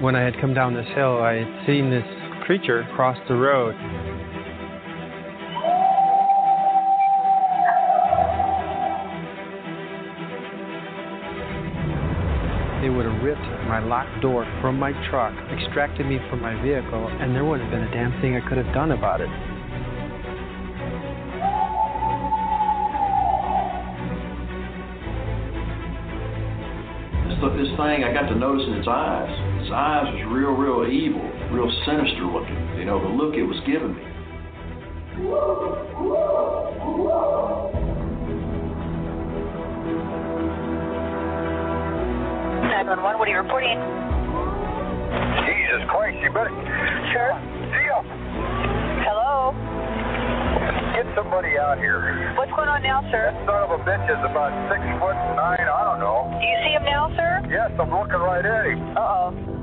When I had come down this hill, I had seen this creature cross the road. They would have ripped my locked door from my truck, extracted me from my vehicle, and there wouldn't have been a damn thing I could have done about it. Look, this thing, I got to noticing its eyes. Its eyes was real, real evil, real sinister looking. You know, the look it was giving me. Nine one one. What are you reporting? Jesus Christ, you better. Sure. Theo, Hello. get somebody out here. What's going on now, sir? That son of a bitch is about six foot nine, I don't know. Do you see him now, sir? Yes, I'm looking right at him. Uh oh.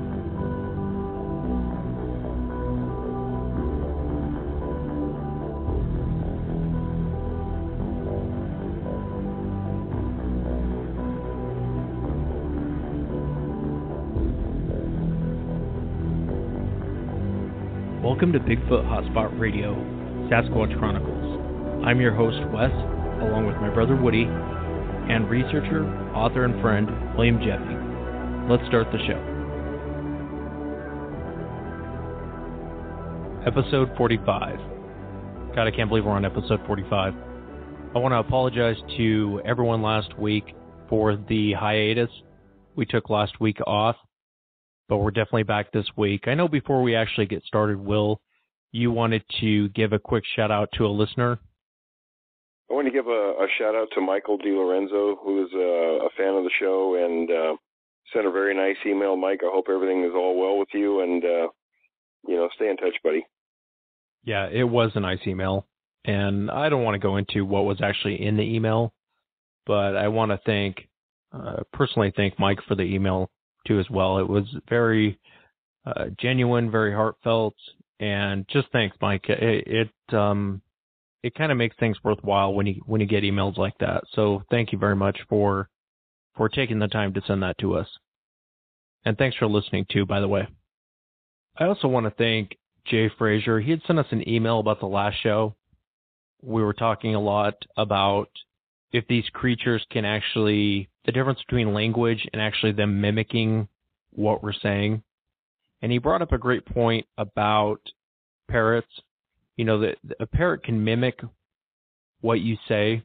Welcome to Bigfoot Hotspot Radio, Sasquatch Chronicles. I'm your host, Wes, along with my brother Woody, and researcher, author, and friend, William Jeffy. Let's start the show. Episode 45. God, I can't believe we're on episode 45. I want to apologize to everyone last week for the hiatus we took last week off but we're definitely back this week. I know before we actually get started, Will, you wanted to give a quick shout out to a listener. I want to give a, a shout out to Michael DiLorenzo, who is a, a fan of the show and uh, sent a very nice email. Mike, I hope everything is all well with you, and uh, you know, stay in touch, buddy. Yeah, it was a nice email, and I don't want to go into what was actually in the email, but I want to thank, uh, personally, thank Mike for the email too as well. It was very uh, genuine, very heartfelt, and just thanks, Mike. It, it um it kind of makes things worthwhile when you when you get emails like that. So thank you very much for for taking the time to send that to us. And thanks for listening too, by the way. I also want to thank Jay Frazier. He had sent us an email about the last show. We were talking a lot about if these creatures can actually the difference between language and actually them mimicking what we're saying. And he brought up a great point about parrots. You know that a parrot can mimic what you say.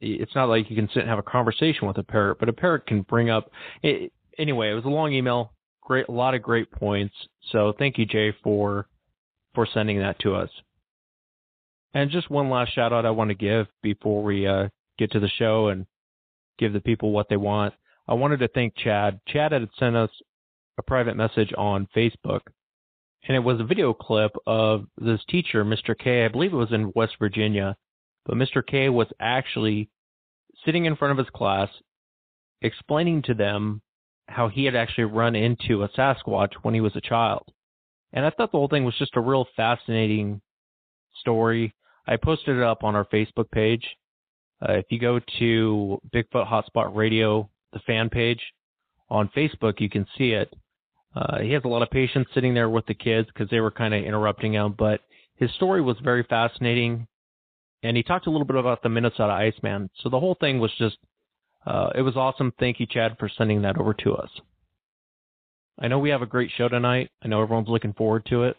It's not like you can sit and have a conversation with a parrot, but a parrot can bring up. It, anyway, it was a long email. Great, a lot of great points. So thank you, Jay, for for sending that to us. And just one last shout out I want to give before we uh, get to the show and give the people what they want. I wanted to thank Chad. Chad had sent us a private message on Facebook, and it was a video clip of this teacher, Mr. K. I believe it was in West Virginia, but Mr. K was actually sitting in front of his class explaining to them how he had actually run into a Sasquatch when he was a child. And I thought the whole thing was just a real fascinating story. I posted it up on our Facebook page. Uh, if you go to Bigfoot Hotspot Radio, the fan page on Facebook, you can see it. Uh, he has a lot of patience sitting there with the kids because they were kind of interrupting him, but his story was very fascinating. And he talked a little bit about the Minnesota Iceman. So the whole thing was just, uh, it was awesome. Thank you, Chad, for sending that over to us. I know we have a great show tonight. I know everyone's looking forward to it.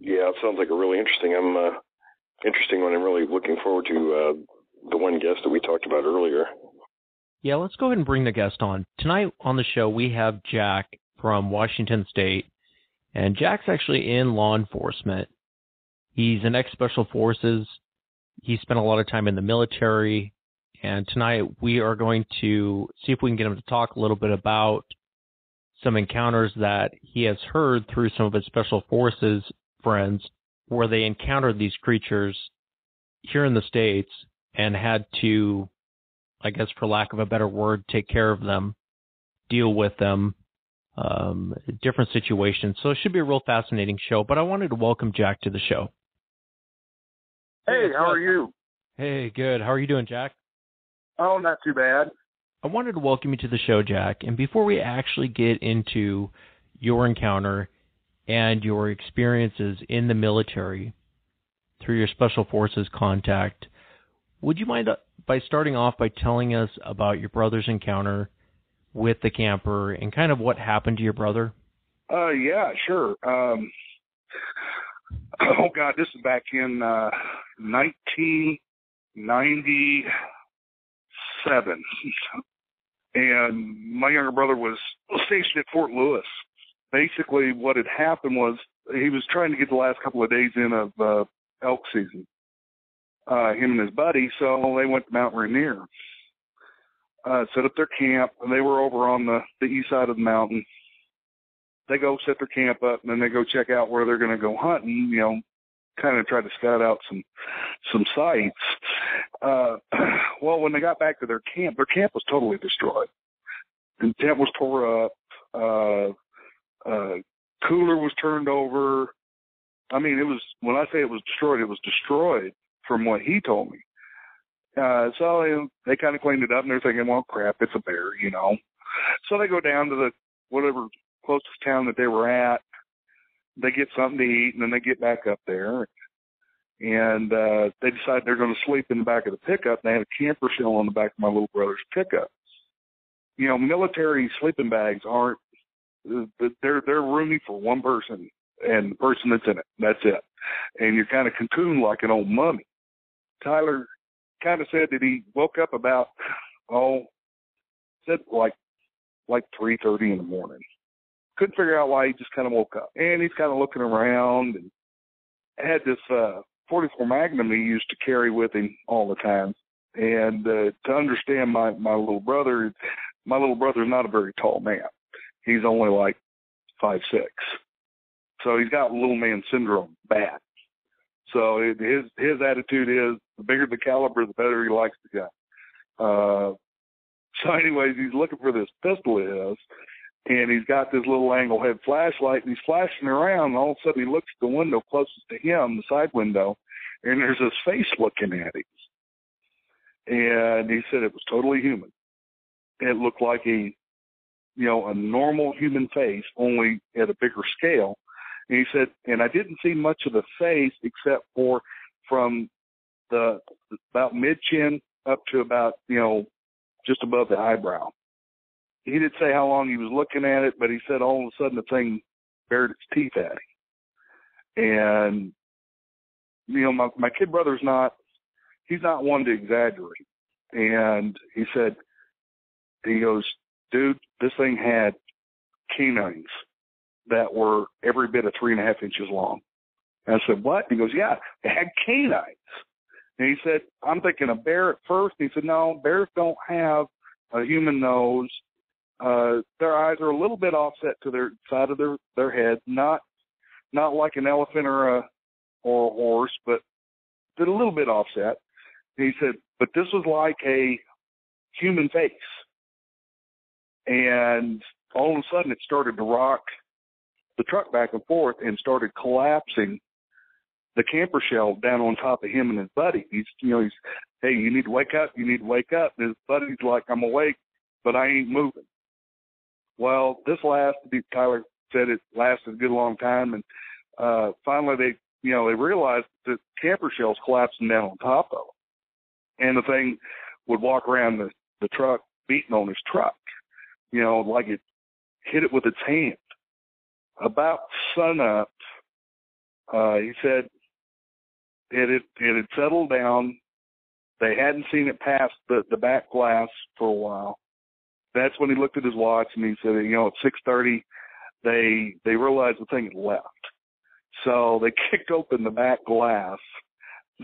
Yeah, it sounds like a really interesting. I'm uh, interesting one. I'm really looking forward to uh, the one guest that we talked about earlier. Yeah, let's go ahead and bring the guest on. Tonight on the show, we have Jack from Washington State. And Jack's actually in law enforcement. He's an ex special forces. He spent a lot of time in the military. And tonight we are going to see if we can get him to talk a little bit about some encounters that he has heard through some of his special forces friends where they encountered these creatures here in the States and had to, I guess, for lack of a better word, take care of them, deal with them, um, different situations. So it should be a real fascinating show. But I wanted to welcome Jack to the show. Hey, how are you? Hey, good. How are you doing, Jack? Oh, not too bad. I wanted to welcome you to the show, Jack. And before we actually get into your encounter and your experiences in the military through your special forces contact, would you mind uh, by starting off by telling us about your brother's encounter with the camper and kind of what happened to your brother? Uh, yeah, sure. Um, oh God, this is back in uh, 1997, and my younger brother was stationed at Fort Lewis. Basically, what had happened was he was trying to get the last couple of days in of uh, elk season. Uh, him and his buddy, so they went to Mount Rainier uh, set up their camp, and they were over on the the east side of the mountain. They go set their camp up, and then they go check out where they're going to go hunting. You know, kind of try to scout out some some sites. Uh, well, when they got back to their camp, their camp was totally destroyed. The tent was tore up. Uh, uh, cooler was turned over. I mean, it was when I say it was destroyed, it was destroyed from what he told me. Uh, so know, they kind of cleaned it up, and they're thinking, well, crap, it's a bear, you know. So they go down to the whatever closest town that they were at. They get something to eat, and then they get back up there, and uh, they decide they're going to sleep in the back of the pickup. They had a camper shell on the back of my little brother's pickup. You know, military sleeping bags aren't they're they're roomy for one person and the person that's in it. That's it. And you're kind of cocooned like an old mummy. Tyler kind of said that he woke up about oh said like like three thirty in the morning. Couldn't figure out why he just kind of woke up, and he's kind of looking around and had this uh 44 Magnum he used to carry with him all the time. And uh, to understand my my little brother, my little brother's not a very tall man. He's only like five six, so he's got little man syndrome bad. So it, his his attitude is the bigger the caliber, the better he likes the gun. Uh, so, anyways, he's looking for this pistol is, and he's got this little angle head flashlight, and he's flashing around. And all of a sudden, he looks at the window closest to him, the side window, and there's this face looking at him. And he said it was totally human. It looked like a, you know, a normal human face, only at a bigger scale. And he said, and I didn't see much of the face except for from the about mid chin up to about you know just above the eyebrow. He didn't say how long he was looking at it, but he said all of a sudden the thing bared its teeth at him. And you know, my my kid brother's not he's not one to exaggerate. And he said he goes, Dude, this thing had canines that were every bit of three and a half inches long. And I said, What? He goes, Yeah, they had canines. And he said, I'm thinking a bear at first. He said, No, bears don't have a human nose. Uh, their eyes are a little bit offset to their side of their their head, not not like an elephant or a or a horse, but they're a little bit offset. And he said, but this was like a human face, and all of a sudden it started to rock the truck back and forth and started collapsing the camper shell down on top of him and his buddy. He's, you know, he's, hey, you need to wake up. You need to wake up. And his buddy's like, I'm awake, but I ain't moving. Well, this lasted. Tyler said it lasted a good long time, and uh finally they, you know, they realized that camper shell's collapsing down on top of them, and the thing would walk around the the truck beating on his truck, you know, like it hit it with its hand. About sunup, uh, he said it had, it had settled down They hadn't seen it past the the back glass for a while. That's when he looked at his watch and he said, you know, at six thirty, they they realized the thing had left. So they kicked open the back glass.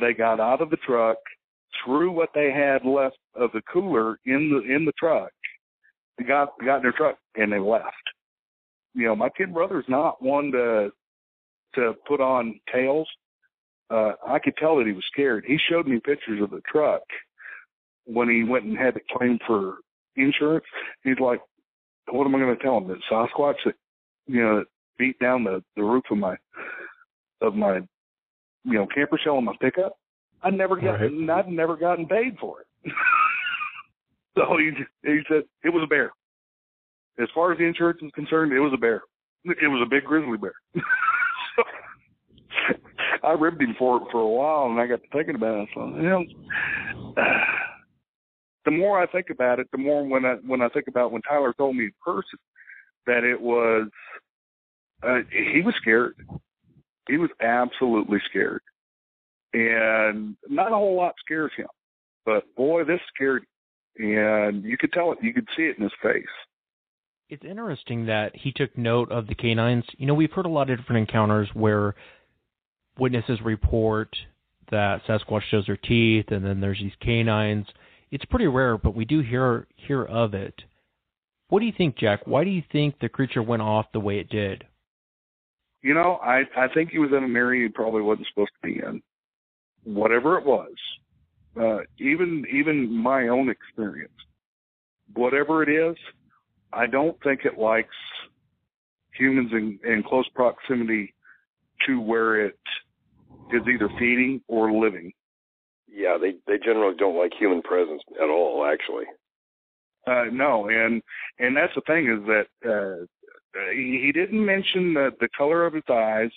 They got out of the truck, threw what they had left of the cooler in the in the truck. They got got in their truck and they left. You know, my kid brother's not one to to put on tales. Uh, I could tell that he was scared. He showed me pictures of the truck when he went and had to claim for insurance. He's like, "What am I going to tell him? That Sasquatch that you know beat down the the roof of my of my you know camper shell in my pickup? I never got Right. I've never gotten paid for it." so he he said it was a bear. As far as the insurance is concerned, it was a bear. It was a big grizzly bear. so, I ribbed him for it for a while, and I got to thinking about it. So, you know, the more I think about it, the more when I when I think about when Tyler told me in person that it was, uh, he was scared. He was absolutely scared, and not a whole lot scares him, but boy, this scared him, and you could tell it. You could see it in his face. It's interesting that he took note of the canines. You know, we've heard a lot of different encounters where witnesses report that Sasquatch shows their teeth, and then there's these canines. It's pretty rare, but we do hear hear of it. What do you think, Jack? Why do you think the creature went off the way it did? You know, I I think he was in an area he probably wasn't supposed to be in. Whatever it was, uh, even even my own experience, whatever it is, I don't think it likes humans in, in close proximity to where it is either feeding or living. Yeah, they they generally don't like human presence at all. Actually, Uh, no, and and that's the thing is that uh, he, he didn't mention the the color of his eyes.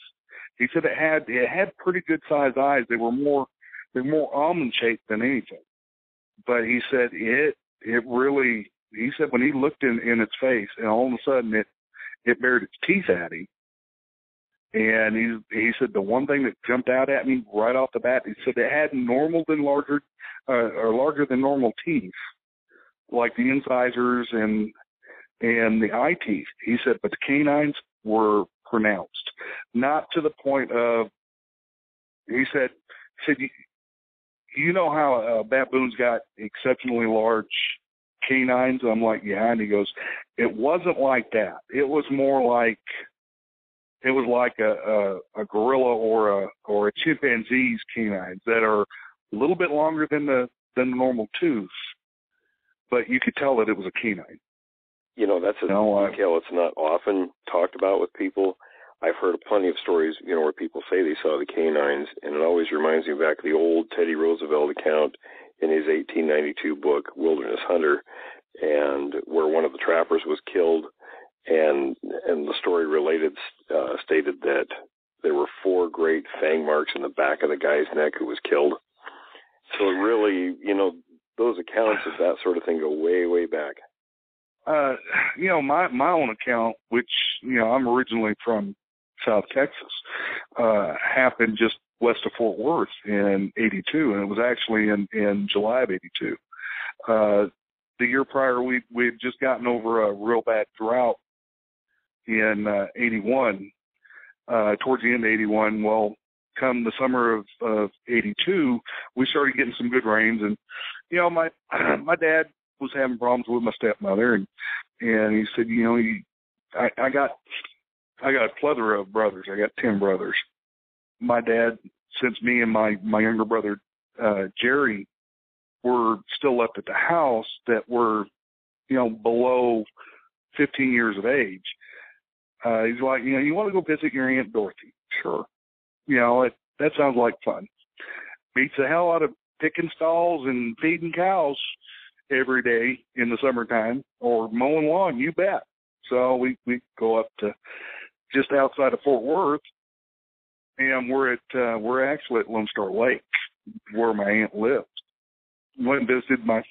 He said it had it had pretty good sized eyes. They were more they were more almond shaped than anything. But he said it it really he said when he looked in in its face and all of a sudden it it bared its teeth at him. And he he said the one thing that jumped out at me right off the bat, he said it had normal than larger uh, or larger than normal teeth like the incisors and and the eye teeth. He said, but the canines were pronounced, not to the point of. He said, said you, you know how uh, baboons got exceptionally large canines? I'm like, yeah. And he goes, it wasn't like that. It was more like. It was like a, a a gorilla or a or a chimpanzee's canines that are a little bit longer than the than the normal tooth but you could tell that it was a canine. you know that's a I- detail that's not often talked about with people. I've heard plenty of stories, you know, where people say they saw the canines, and it always reminds me back of the old Teddy Roosevelt account in his 1892 book Wilderness Hunter, and where one of the trappers was killed, and and the story related uh, stated that there were four great fang marks in the back of the guy's neck who was killed. So really, you know, those accounts of that sort of thing go way, way back. Uh, you know, my my own account, which you know, I'm originally from South Texas, uh, happened just west of Fort Worth in '82, and it was actually in in July of '82. Uh, the year prior, we we had just gotten over a real bad drought in uh, '81. Uh, towards the end of '81, well, come the summer of of '82, we started getting some good rains, and you know, my my dad was having problems with my stepmother, and and he said, you know, he, I, I got I got a plethora of brothers. I got ten brothers. My dad, since me and my my younger brother uh, Jerry were still left at the house, that were, you know, below 15 years of age. Uh, he's like, you know, you want to go visit your aunt Dorothy? Sure. You know, it, that sounds like fun. Beats the hell out of picking stalls and feeding cows every day in the summertime or mowing lawn, you bet. So we we go up to just outside of Fort Worth, and we're at uh, we're actually at Lone Star Lake, where my aunt lived. Went and visited my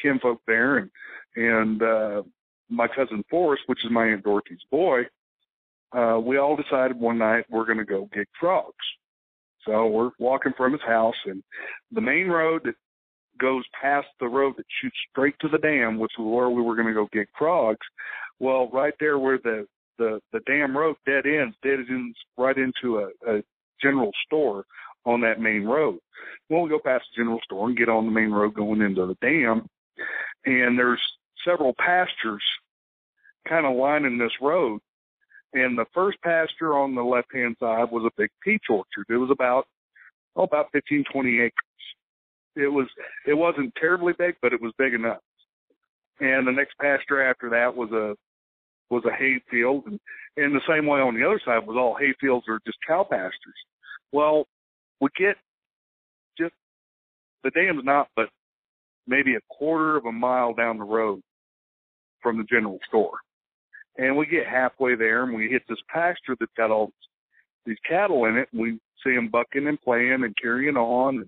kinfolk there, and and uh, my cousin Forrest, which is my aunt Dorothy's boy. Uh, we all decided one night we're going to go get frogs. So we're walking from his house, and the main road that goes past the road that shoots straight to the dam, which is where we were going to go get frogs. Well, right there where the the the dam road dead ends, dead ends right into a, a general store on that main road. Well, we go past the general store and get on the main road going into the dam, and there's several pastures kind of lining this road. And the first pasture on the left hand side was a big peach orchard. It was about oh, about 15, 20 acres. It was it wasn't terribly big, but it was big enough. And the next pasture after that was a was a hay field, and in the same way on the other side was all hay fields or just cow pastures. Well, we get just the dam's not but maybe a quarter of a mile down the road from the general store. And we get halfway there and we hit this pasture that's got all these cattle in it. And we see them bucking and playing and carrying on.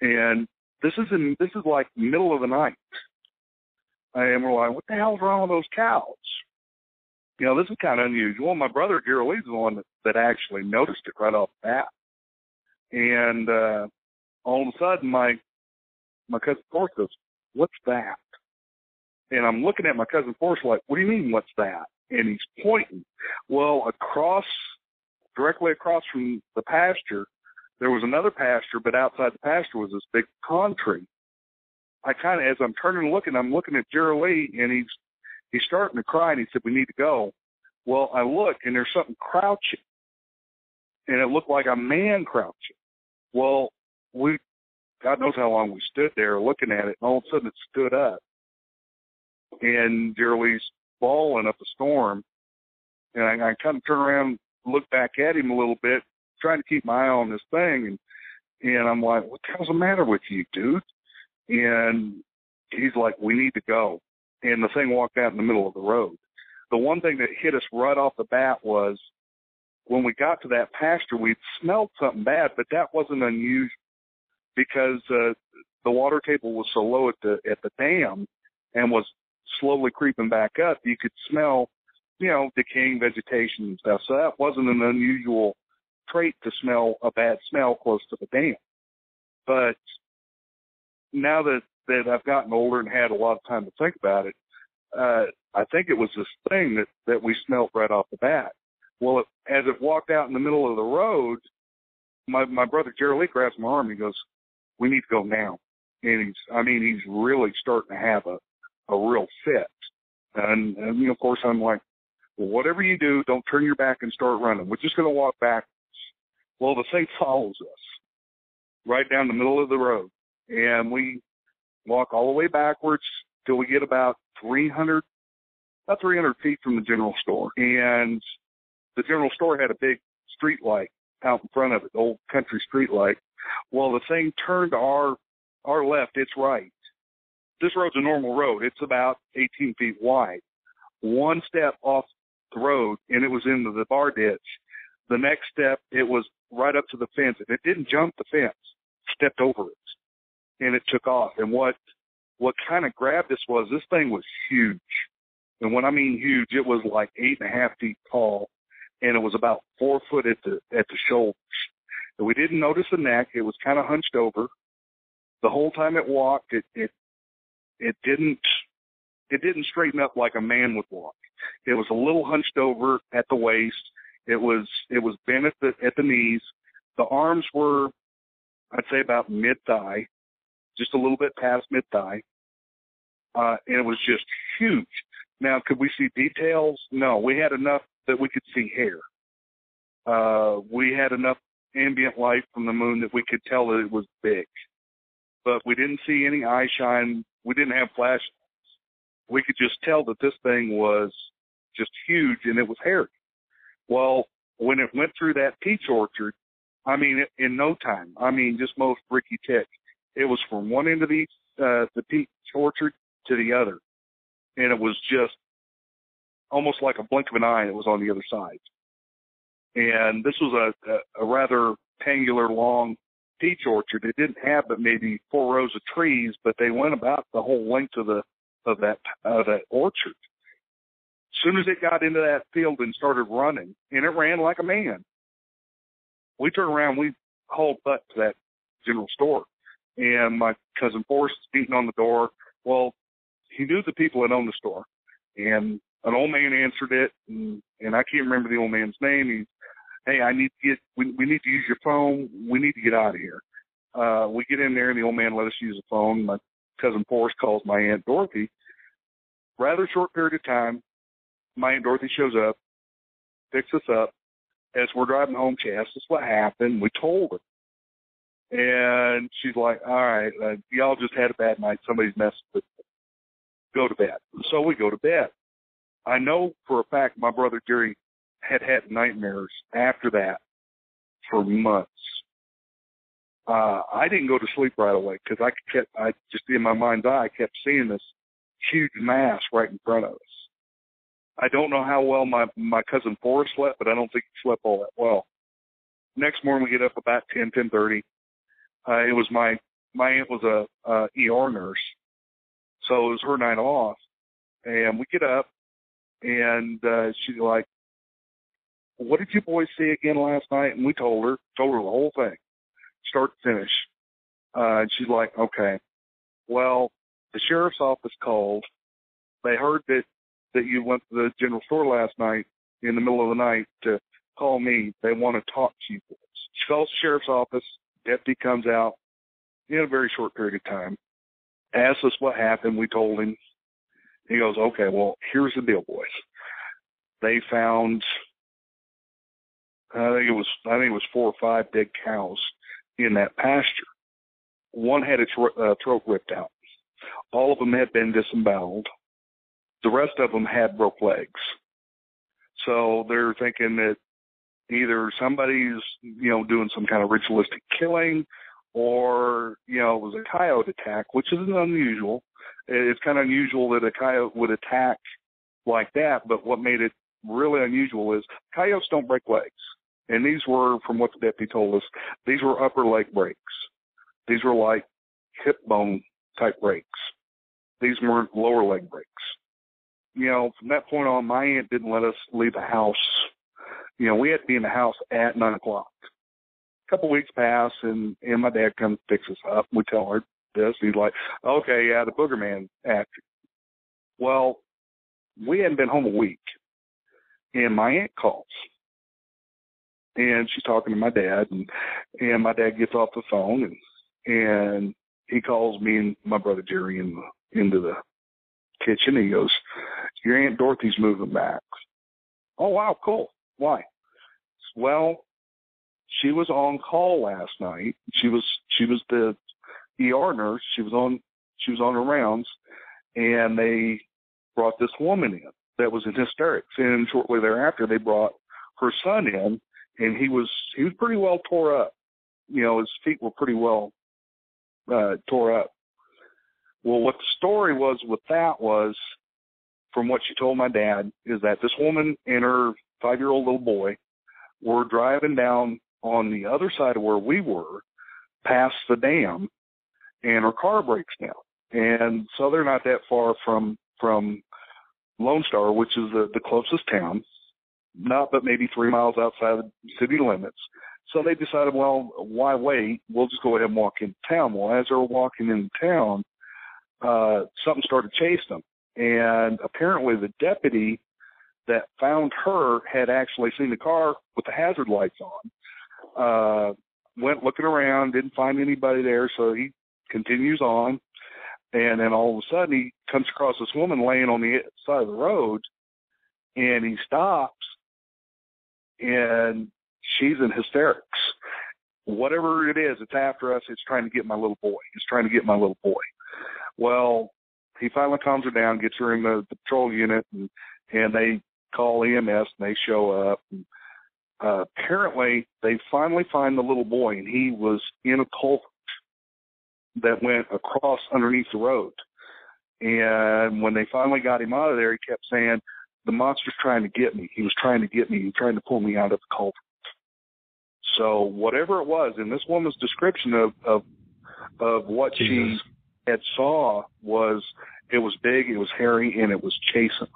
And, and this is in, this is like middle of the night. And we're like, what the hell's wrong with those cows? You know, this is kind of unusual. My brother, Gary the one that, that actually noticed it right off the bat. And, uh, all of a sudden my, my cousin Forrest goes, what's that? And I'm looking at my cousin Forrest like, what do you mean, what's that? And he's pointing. Well, across, directly across from the pasture, there was another pasture, but outside the pasture was this big con tree. I kind of, as I'm turning and looking, I'm looking at Jerry Lee, and he's he's starting to cry, and he said, "We need to go." Well, I look, and there's something crouching, and it looked like a man crouching. Well, we, God knows how long we stood there looking at it, and all of a sudden it stood up, and Lee's bawling up a storm, and I, I kind of turn around, look back at him a little bit, trying to keep my eye on this thing, and and I'm like, "What the hell's the matter with you, dude?" And he's like, "We need to go." And the thing walked out in the middle of the road. The one thing that hit us right off the bat was when we got to that pasture, we smelled something bad, but that wasn't unusual because uh, the water table was so low at the at the dam and was slowly creeping back up. You could smell, you know, decaying vegetation and stuff. So that wasn't an unusual trait to smell a bad smell close to the dam. But now that that I've gotten older and had a lot of time to think about it, uh, I think it was this thing that that we smelled right off the bat. Well, it, as it walked out in the middle of the road, my my brother Jerry Lee grabs my arm. He goes, "We need to go now." And he's, I mean, he's really starting to have a a real fit. And, and of course, I'm like, well, whatever you do, don't turn your back and start running. We're just going to walk back. Well, the thing follows us right down the middle of the road, and we walk all the way backwards till we get about 300, about 300 feet from the general store. And the general store had a big street light out in front of it, old country street light. Well, the thing turned our our left, its right. This road's a normal road. It's about 18 feet wide. One step off the road, and it was into the bar ditch. The next step, it was right up to the fence, and it didn't jump the fence, stepped over it, and it took off. And what what kind of grabbed us was this thing was huge, and when I mean huge, it was like eight and a half feet tall, and it was about four foot at the at the shoulders. And we didn't notice the neck; it was kind of hunched over. The whole time it walked, it it it didn't it didn't straighten up like a man would walk. It was a little hunched over at the waist. It was it was bent at the at the knees. The arms were I'd say about mid thigh, just a little bit past mid thigh. Uh, and it was just huge. Now, could we see details? No, we had enough that we could see hair. Uh, we had enough ambient light from the moon that we could tell that it was big, but we didn't see any eye shine we didn't have flash. We could just tell that this thing was just huge and it was hairy. Well, when it went through that peach orchard, I mean, in no time, I mean, just most bricky tick, it was from one end of the uh, the peach orchard to the other, and it was just almost like a blink of an eye. It was on the other side, and this was a, a, a rather angular, long peach orchard. It didn't have but maybe four rows of trees, but they went about the whole length of the of that of that orchard. As soon as it got into that field and started running, and it ran like a man, we turned around, we hauled butt to that general store, and my cousin Forrest beating on the door. Well, he knew the people that owned the store, and an old man answered it, and, and I can't remember the old man's name. He's, hey, I need to get, we, we need to use your phone. We need to get out of here. Uh, we get in there, and the old man let us use the phone. My cousin Forrest calls my aunt Dorothy. Rather short period of time, my aunt Dorothy shows up, picks us up. As we're driving home, she asks us what happened. We told her. And she's like, all right, uh, y'all just had a bad night. Somebody's messed with me. Go to bed. So we go to bed. I know for a fact my brother Gary had had nightmares after that for months. Uh, I didn't go to sleep right away because I kept, I just in my mind's eye, I kept seeing this huge mass right in front of us. I don't know how well my my cousin Forrest slept, but I don't think he slept all that well. Next morning we get up about ten ten thirty. Uh, it was my my aunt was a, a ER nurse, so it was her night off, and we get up, and uh, she's like, "What did you boys see again last night?" And we told her, told her the whole thing, start to finish. Uh, and she's like, "Okay, well, the sheriff's office called. They heard that that you went to the general store last night in the middle of the night to call me. They want to talk to you. She calls the sheriff's office. Deputy comes out in a very short period of time, asks us what happened. We told him. He goes, okay, well, here's the deal, boys. They found, I think it was, I think it was four or five dead cows in that pasture. One had its uh, throat ripped out. All of them had been disemboweled. The rest of them had broke legs. So they're thinking that either somebody's, you know, doing some kind of ritualistic killing or, you know, it was a coyote attack, which isn't unusual. It's kind of unusual that a coyote would attack like that, but what made it really unusual is coyotes don't break legs. And these were, from what the deputy told us, these were upper leg breaks. These were like hip bone type breaks. These weren't lower leg breaks. You know, from that point on, my aunt didn't let us leave the house. You know, we had to be in the house at nine o'clock. A couple weeks pass, and and my dad comes picks us up. We tell her this. He's like, "Okay, yeah, the booger man after." Well, we hadn't been home a week, and my aunt calls, and she's talking to my dad, and and my dad gets off the phone, and and he calls me and my brother Jerry in the, into the kitchen. He goes, "Your aunt Dorothy's moving back." Oh wow, cool. Why? Well, she was on call last night. She was she was the ER nurse. She was on she was on her rounds, and they brought this woman in that was in hysterics. And shortly thereafter, they brought her son in, and he was he was pretty well tore up. You know, his feet were pretty well uh, tore up. Well, what the story was with that was, from what she told my dad, is that this woman and her five year old little boy were driving down on the other side of where we were, past the dam, and her car breaks down. And so they're not that far from from Lone Star, which is the, the closest town, not but maybe three miles outside the city limits. So they decided, well, why wait? We'll just go ahead and walk into town. Well, as they were walking into town, uh, something started chasing them. And apparently the deputy that found her had actually seen the car with the hazard lights on. Uh, went looking around, didn't find anybody there, so he continues on. And then all of a sudden he comes across this woman laying on the side of the road and he stops and she's in hysterics. Whatever it is, it's after us. It's trying to get my little boy. It's trying to get my little boy. Well, he finally calms her down, gets her in the, the patrol unit, and and they call EMS and they show up. And, uh, apparently, they finally find the little boy, and he was in a culvert that went across underneath the road. And when they finally got him out of there, he kept saying, "The monster's trying to get me. He was trying to get me. He was trying to pull me out of the culvert." So whatever it was, in this woman's description of of of what Jesus. she had saw was it was big, it was hairy, and it was chasing.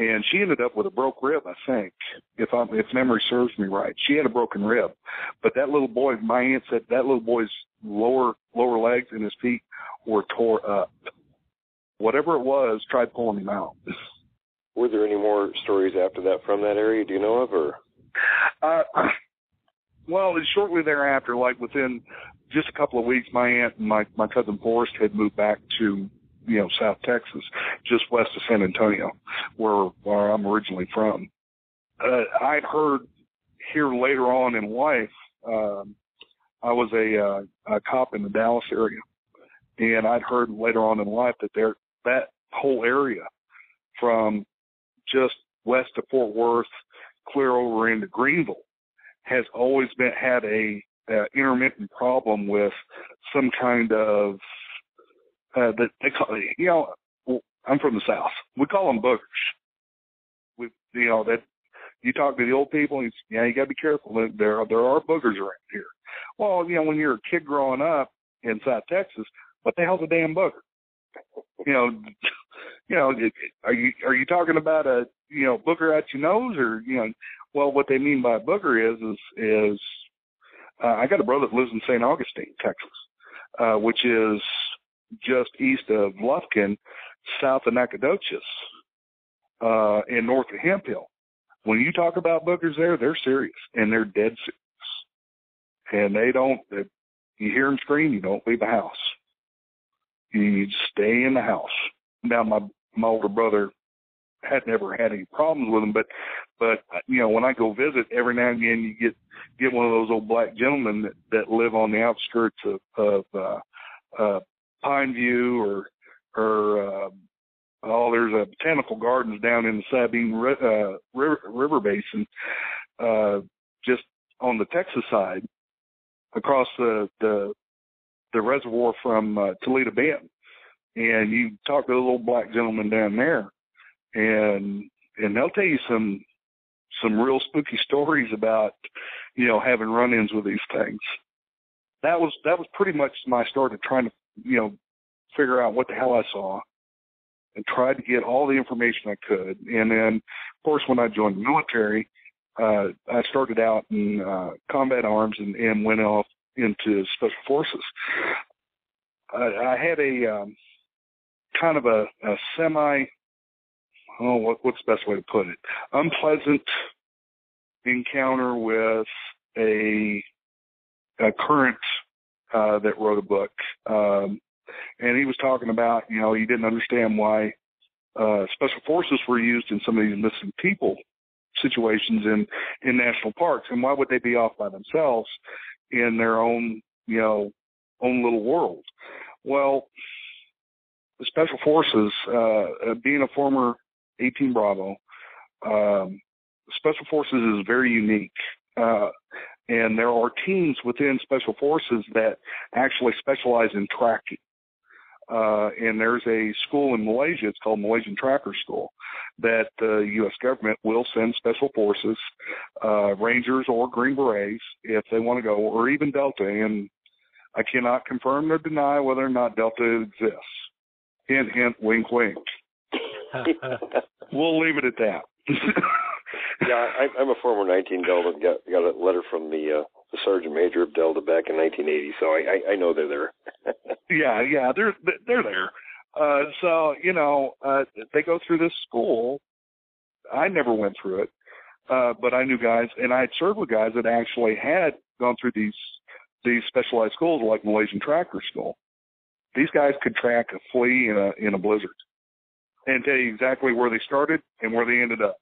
And she ended up with a broke rib, I think, if I'm, if memory serves me right. She had a broken rib, but that little boy, my aunt said that little boy's lower lower legs and his feet were tore up. Whatever it was, tried pulling him out. Were there any more stories after that from that area? Do you know of, or? Uh, well, shortly thereafter, like within just a couple of weeks, my aunt and my my cousin Forrest had moved back to you know South Texas, just west of San Antonio, where where I'm originally from. Uh, I'd heard here later on in life. Um, I was a, uh, a cop in the Dallas area, and I'd heard later on in life that there that whole area from just west of Fort Worth, clear over into Greenville, has always been had a, a intermittent problem with some kind of uh, that they call you know I'm from the south. We call them boogers. We you know that you talk to the old people, and yeah, you got to be careful. There there are boogers around here. Well, you know when you're a kid growing up in South Texas, what the hell's a damn booger? You know, you know, are you are you talking about a you know booger at your nose or you know? Well, what they mean by booger is is is uh, I got a brother that lives in St. Augustine, Texas, uh, which is just east of Lufkin, south of Nacogdoches, uh, and north of Hemphill. When you talk about boogers there, they're serious and they're dead serious. And they don't, they, you hear them scream, you don't leave the house. You stay in the house. Now, my, my older brother had never had any problems with them, but, but, you know, when I go visit, every now and again you get, get one of those old black gentlemen that, that live on the outskirts of, of, uh, uh, Pine View or or uh, oh, there's a botanical gardens down in the Sabine uh, River, River Basin, uh, just on the Texas side, across the the, the reservoir from uh, Toledo Bend, and you talk to the little black gentleman down there, and and they'll tell you some some real spooky stories about you know having run-ins with these things. That was that was pretty much my start of trying to you know, figure out what the hell I saw and tried to get all the information I could. And then, of course, when I joined the military, uh, I started out in uh, combat arms and, and went off into special forces. I, I had a um, kind of a, a semi, oh, what, what's the best way to put it? Unpleasant encounter with a, a current uh, that wrote a book, um, and he was talking about you know he didn't understand why uh, special forces were used in some of these missing people situations in in national parks, and why would they be off by themselves in their own you know own little world? Well, the special forces, uh, being a former 18 Bravo, um, special forces is very unique. Uh, and there are teams within special forces that actually specialize in tracking. Uh, and there's a school in Malaysia, it's called Malaysian Tracker School, that the U.S. government will send special forces, uh, Rangers or Green Berets, if they want to go, or even Delta. And I cannot confirm or deny whether or not Delta exists. Hint, hint, wink, wink. we'll leave it at that. yeah, I, I'm a former 19 Delta. Got got a letter from the uh, the sergeant major of Delta back in 1980, so I I, I know they're there. yeah, yeah, they're they're there. Uh, so you know, uh, they go through this school. I never went through it, uh, but I knew guys, and I had served with guys that actually had gone through these these specialized schools like Malaysian Tracker School. These guys could track a flea in a in a blizzard and tell you exactly where they started and where they ended up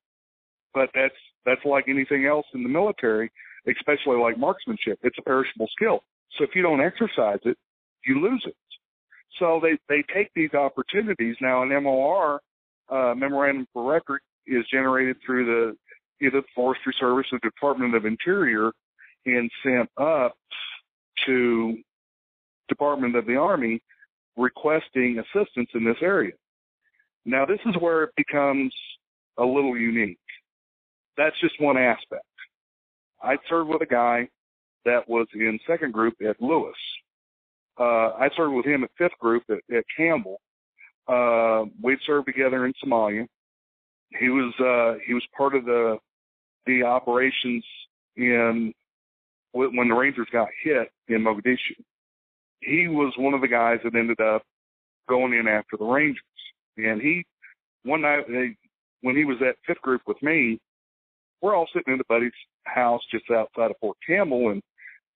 but that's that's like anything else in the military, especially like marksmanship. It's a perishable skill. So if you don't exercise it, you lose it. So they they take these opportunities now. An MOR uh, memorandum for record is generated through the either the Forestry Service or the Department of Interior and sent up to Department of the Army requesting assistance in this area. Now this is where it becomes a little unique that's just one aspect. I served with a guy that was in second group at Lewis. Uh, I served with him at fifth group at, at Campbell. Uh, we'd served together in Somalia. he was uh, he was part of the the operations in when the Rangers got hit in Mogadishu. He was one of the guys that ended up going in after the Rangers, and he one night when he was at fifth group with me, we're all sitting in the buddy's house just outside of Fort Campbell, and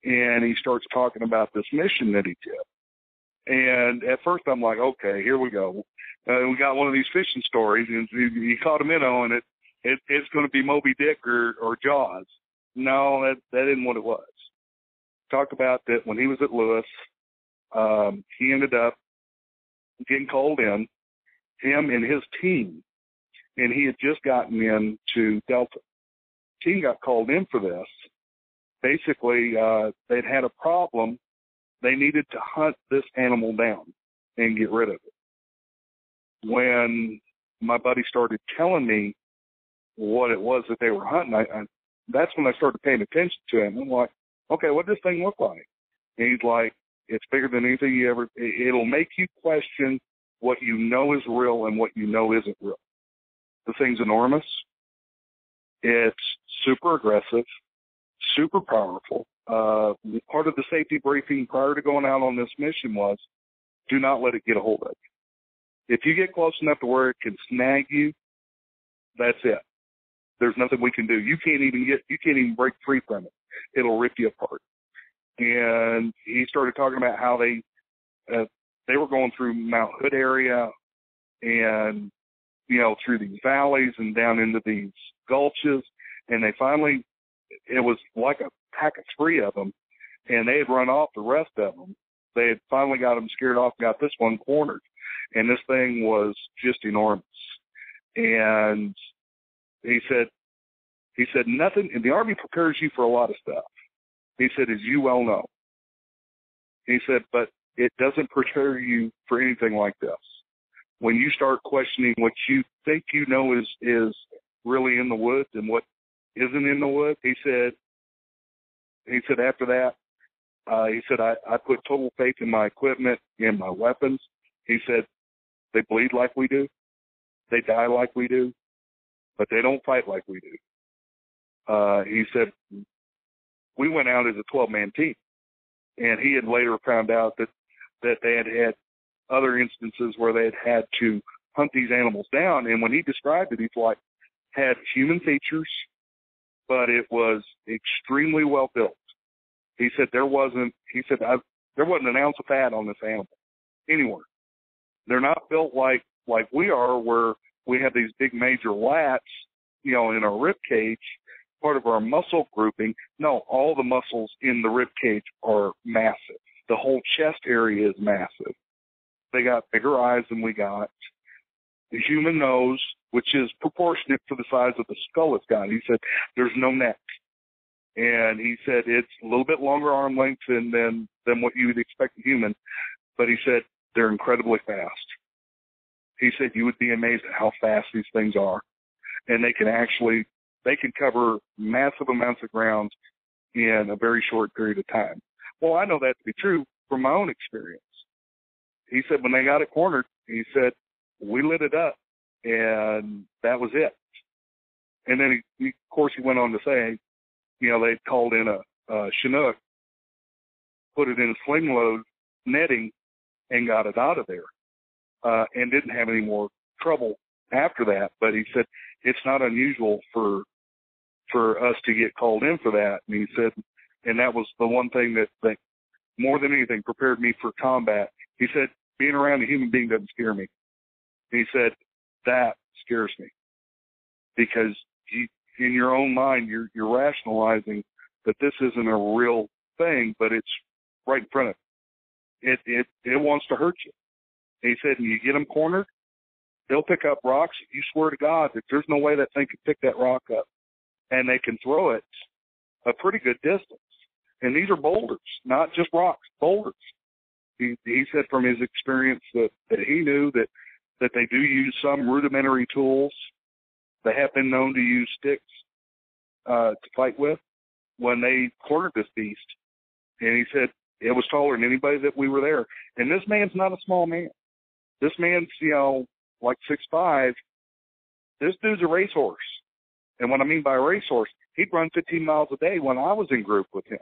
and he starts talking about this mission that he did. And at first, I'm like, okay, here we go. Uh, we got one of these fishing stories, and he, he caught a minnow, and it, it it's going to be Moby Dick or or Jaws. No, that that isn't what it was. Talk about that when he was at Lewis, um, he ended up getting called in, him and his team, and he had just gotten into Delta. Team got called in for this. Basically, uh, they'd had a problem. They needed to hunt this animal down and get rid of it. When my buddy started telling me what it was that they were hunting, I, I that's when I started paying attention to him. I'm like, okay, what does this thing look like? And he's like, it's bigger than anything you ever. It'll make you question what you know is real and what you know isn't real. The thing's enormous. It's super aggressive, super powerful. Uh, part of the safety briefing prior to going out on this mission was do not let it get a hold of you. If you get close enough to where it can snag you, that's it. There's nothing we can do. You can't even get, you can't even break free from it. It'll rip you apart. And he started talking about how they, uh, they were going through Mount Hood area and, you know, through these valleys and down into these gulches. And they finally, it was like a pack of three of them and they had run off the rest of them. They had finally got them scared off, got this one cornered. And this thing was just enormous. And he said, he said nothing, and the Army prepares you for a lot of stuff. He said, as you well know. He said, but it doesn't prepare you for anything like this. When you start questioning what you think you know is is really in the woods and what isn't in the woods, he said. He said after that, uh, he said I, I put total faith in my equipment and my weapons. He said they bleed like we do, they die like we do, but they don't fight like we do. Uh, he said we went out as a 12 man team, and he had later found out that that they had had other instances where they had had to hunt these animals down. And when he described it, he's like, had human features, but it was extremely well built. He said there wasn't, he said, I, there wasn't an ounce of fat on this animal anywhere. They're not built like, like we are where we have these big major lats, you know, in our rib cage, part of our muscle grouping. No, all the muscles in the rib cage are massive. The whole chest area is massive. They got bigger eyes than we got. The human nose, which is proportionate to the size of the skull it's got. He said there's no neck. And he said it's a little bit longer arm length than, than, than what you would expect a human. But he said they're incredibly fast. He said you would be amazed at how fast these things are. And they can actually, they can cover massive amounts of ground in a very short period of time. Well, I know that to be true from my own experience. He said when they got it cornered, he said, we lit it up and that was it. And then he, of course he went on to say, you know, they called in a, a Chinook, put it in a sling load netting and got it out of there. Uh, and didn't have any more trouble after that. But he said it's not unusual for for us to get called in for that. And he said, and that was the one thing that that more than anything prepared me for combat. He said being around a human being doesn't scare me. He said that scares me because you, in your own mind you're you're rationalizing that this isn't a real thing, but it's right in front of you. It it it wants to hurt you. he said, and you get them cornered, they'll pick up rocks. You swear to God that there's no way that thing can pick that rock up, and they can throw it a pretty good distance. And these are boulders, not just rocks, boulders. He, he said from his experience that, that he knew that, that they do use some rudimentary tools. They have been known to use sticks uh, to fight with when they cornered this beast. And he said it was taller than anybody that we were there. And this man's not a small man. This man's, you know, like six five. this dude's a racehorse. And what I mean by a racehorse, he'd run 15 miles a day when I was in group with him.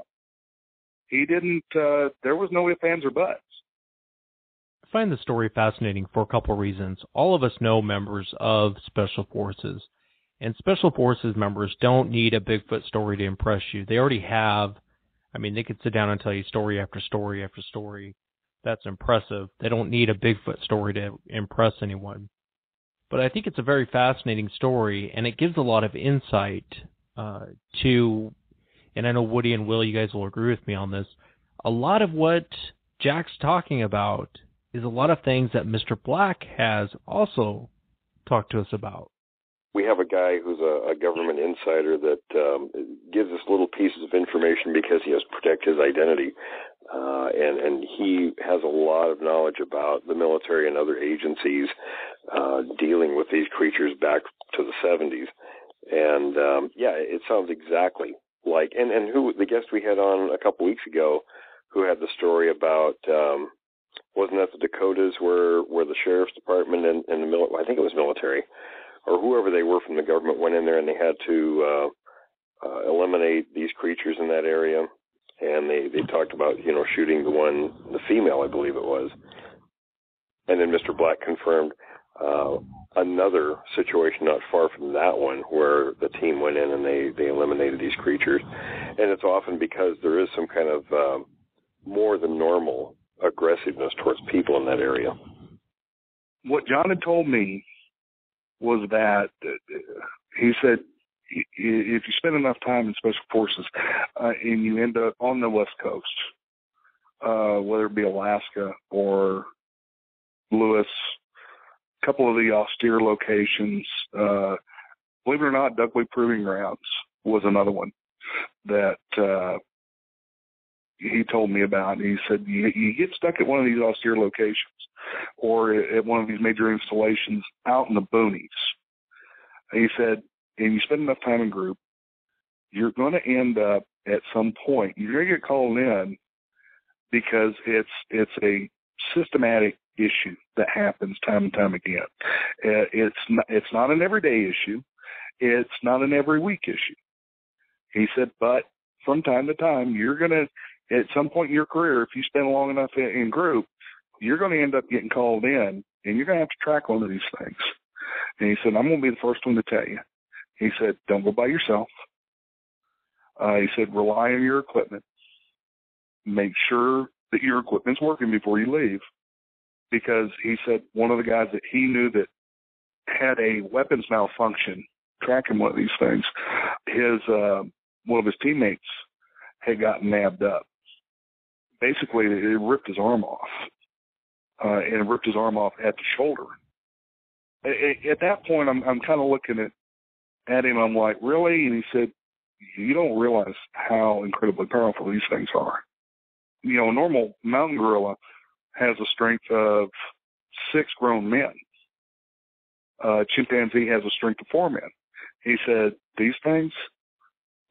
He didn't. uh There was no ifs, ands, or buts. Find the story fascinating for a couple reasons. All of us know members of Special Forces, and Special Forces members don't need a Bigfoot story to impress you. They already have. I mean, they could sit down and tell you story after story after story. That's impressive. They don't need a Bigfoot story to impress anyone. But I think it's a very fascinating story, and it gives a lot of insight uh, to, and I know Woody and Will, you guys will agree with me on this. A lot of what Jack's talking about is a lot of things that Mr. Black has also talked to us about. We have a guy who's a, a government insider that um, gives us little pieces of information because he has to protect his identity, uh, and and he has a lot of knowledge about the military and other agencies uh, dealing with these creatures back to the 70s. And um, yeah, it sounds exactly like and and who the guest we had on a couple weeks ago, who had the story about um, wasn't that the Dakotas where where the sheriff's department and, and the mil- I think it was military or whoever they were from the government went in there and they had to uh, uh, eliminate these creatures in that area. And they they talked about you know shooting the one the female I believe it was, and then Mr. Black confirmed uh, another situation not far from that one where the team went in and they they eliminated these creatures, and it's often because there is some kind of um, more than normal aggressiveness towards people in that area. What John had told me was that he said if you spend enough time in special forces uh, and you end up on the west coast, uh, whether it be Alaska or Lewis, a couple of the austere locations, uh, believe it or not, Dugway Proving Grounds was another one that uh, he told me about. He said you, you get stuck at one of these austere locations or at one of these major installations out in the boonies. He said, and you spend enough time in group, you're going to end up at some point. You're going to get called in because it's it's a systematic issue that happens time and time again. Uh, it's not, it's not an everyday issue. It's not an every week issue. He said, but from time to time, you're going to, at some point in your career, if you spend long enough in, in group, you're going to end up getting called in and you're going to have to track one of these things. And he said, I'm going to be the first one to tell you. He said, don't go by yourself. Uh, he said, rely on your equipment. Make sure that your equipment's working before you leave. Because he said one of the guys that he knew that had a weapons malfunction tracking one of these things, his uh, one of his teammates had gotten nabbed up. Basically, it ripped his arm off uh, and ripped his arm off at the shoulder. At, at that point, I'm I'm kind of looking at at him. I'm like, really? And he said, you don't realize how incredibly powerful these things are. You know, a normal mountain gorilla has a strength of six grown men. Uh, chimpanzee has a strength of four men. He said these things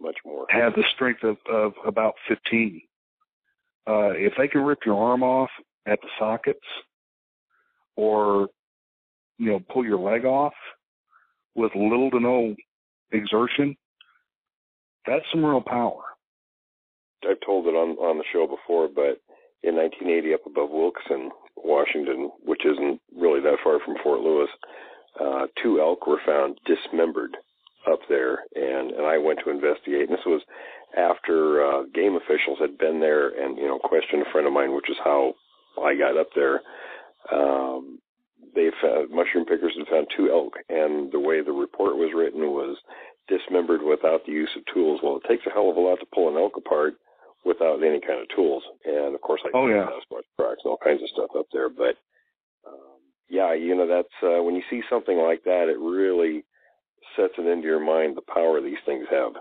much more have the strength of, of about 15. Uh, if they can rip your arm off at the sockets or, you know, pull your leg off with little to no exertion, that's some real power. I've told it on on the show before, but in 1980, up above Wilkeson, Washington, which isn't really that far from Fort Lewis, uh, two elk were found dismembered up there, and and I went to investigate. And this was after uh, game officials had been there and you know questioned a friend of mine, which is how I got up there. Um, they found mushroom pickers had found two elk, and the way the report was written was dismembered without the use of tools. Well, it takes a hell of a lot to pull an elk apart without any kind of tools, and of course, I oh yeah, Sasquatch tracks and all kinds of stuff up there. But um, yeah, you know that's uh, when you see something like that, it really sets it into your mind the power these things have.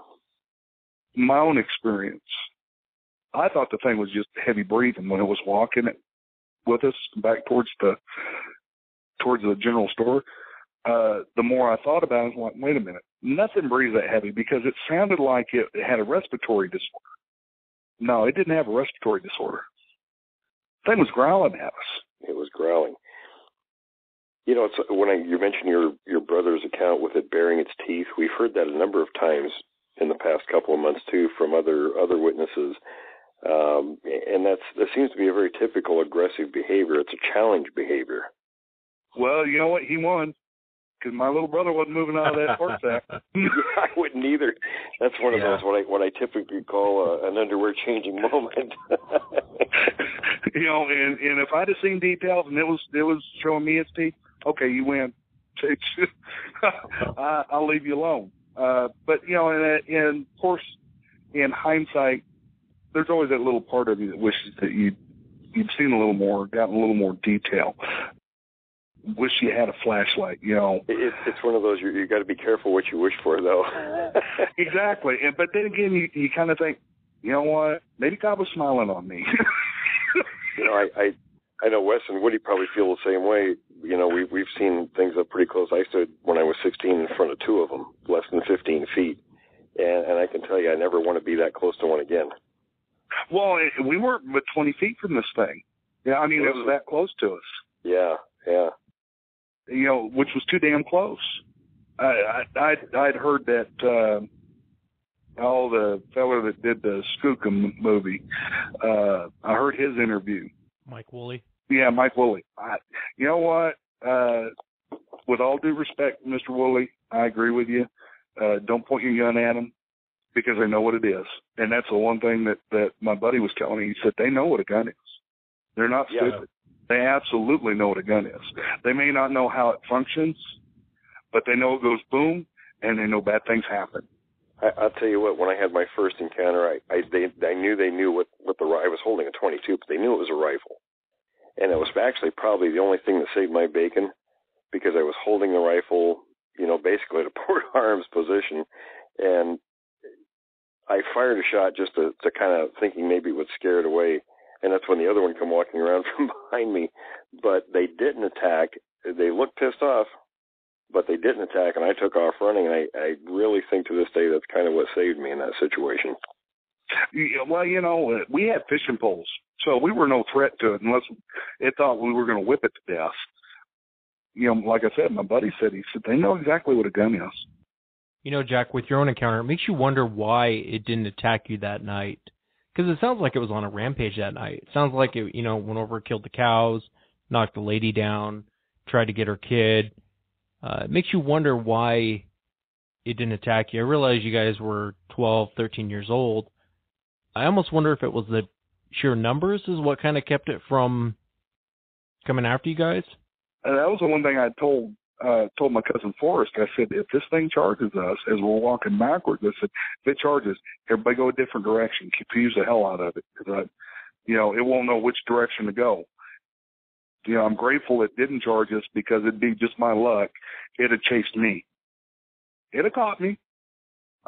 My own experience, I thought the thing was just heavy breathing when it was walking with us back towards the towards the general store. Uh, the more I thought about it, I was like, wait a minute, nothing breathes that heavy because it sounded like it, it had a respiratory disorder. No, it didn't have a respiratory disorder. The thing was growling at us. It was growling. You know, it's when I you mentioned your your brother's account with it baring its teeth. We've heard that a number of times in the past couple of months too from other other witnesses, um, and that's that seems to be a very typical aggressive behavior. It's a challenge behavior. Well, you know what? He won because my little brother wasn't moving out of that pork sack. I wouldn't either. That's one of Yeah. those what I what I typically call uh, an underwear changing moment. you know, and and if I'd have seen details and it was it was showing me his teeth, okay, you win. I, I'll leave you alone. Uh, but you know, and, and of course, in hindsight, there's always that little part of you that wishes that you you'd seen a little more, gotten a little more detail. Wish you had a flashlight, you know. it, it's one of those you you got to be careful what you wish for though. Exactly, and but then again, you you kind of think, you know what? Maybe God was smiling on me. you know, I, I I know Wes and Woody probably feel the same way. You know, we've we've seen things up pretty close. I stood when I was 16 in front of two of them, less than 15 feet, and and I can tell you, I never want to be that close to one again. well, it- we weren't but 20 feet from this thing. Yeah, I mean, it was that close to us. Yeah, yeah. you know, which was too damn close. I, I I'd, I'd heard that uh, oh the fellow that did the Skookum movie. Uh, I heard his interview. Mike Woolley. Yeah, Mike Woolley. I, you know what? Uh, with all due respect, Mr. Woolley, I agree with you. Uh, don't point your gun at them because they know what it is, and that's the one thing that that my buddy was telling me. He said they know what a gun is. They're not Yeah. stupid. They absolutely know what a gun is. They may not know how it functions, but they know it goes boom, and they know bad things happen. I, I'll tell you what. When I had my first encounter, I I they I knew they knew what what the I was holding a 22, but they knew it was a rifle, and it was actually probably the only thing that saved my bacon because I was holding the rifle, you know, basically at a port arms position, and I fired a shot just to to kind of thinking maybe it would scare it away, and that's when the other one come walking around from behind me, but they didn't attack. They looked pissed off, but they didn't attack, and I took off running. And I, I really think to this day that's kind of what saved me in that situation. Well, you know, uh, we had fishing poles, so we were no threat to it unless it thought we were going to whip it to death. You know, like I said, my buddy said he said they know exactly what a gun is. You know, Jack, with your own encounter, it makes you wonder why it didn't attack you that night. Because it sounds like it was on a rampage that night. It sounds like it, you know, went over, killed the cows, knocked the lady down, tried to get her kid. Uh, it makes you wonder why it didn't attack you. I realize you guys were 12, 13 years old. I almost wonder if it was the sheer numbers is what kind of kept it from coming after you guys. And that was the one thing I told uh told my cousin Forrest. I said, if this thing charges us as we're walking backwards, I said, if it charges, everybody go a different direction. Confuse the hell out of it because I, you know, it won't know which direction to go. You know, I'm grateful it didn't charge us because it'd be just my luck. It'd have chased me. It'd have caught me.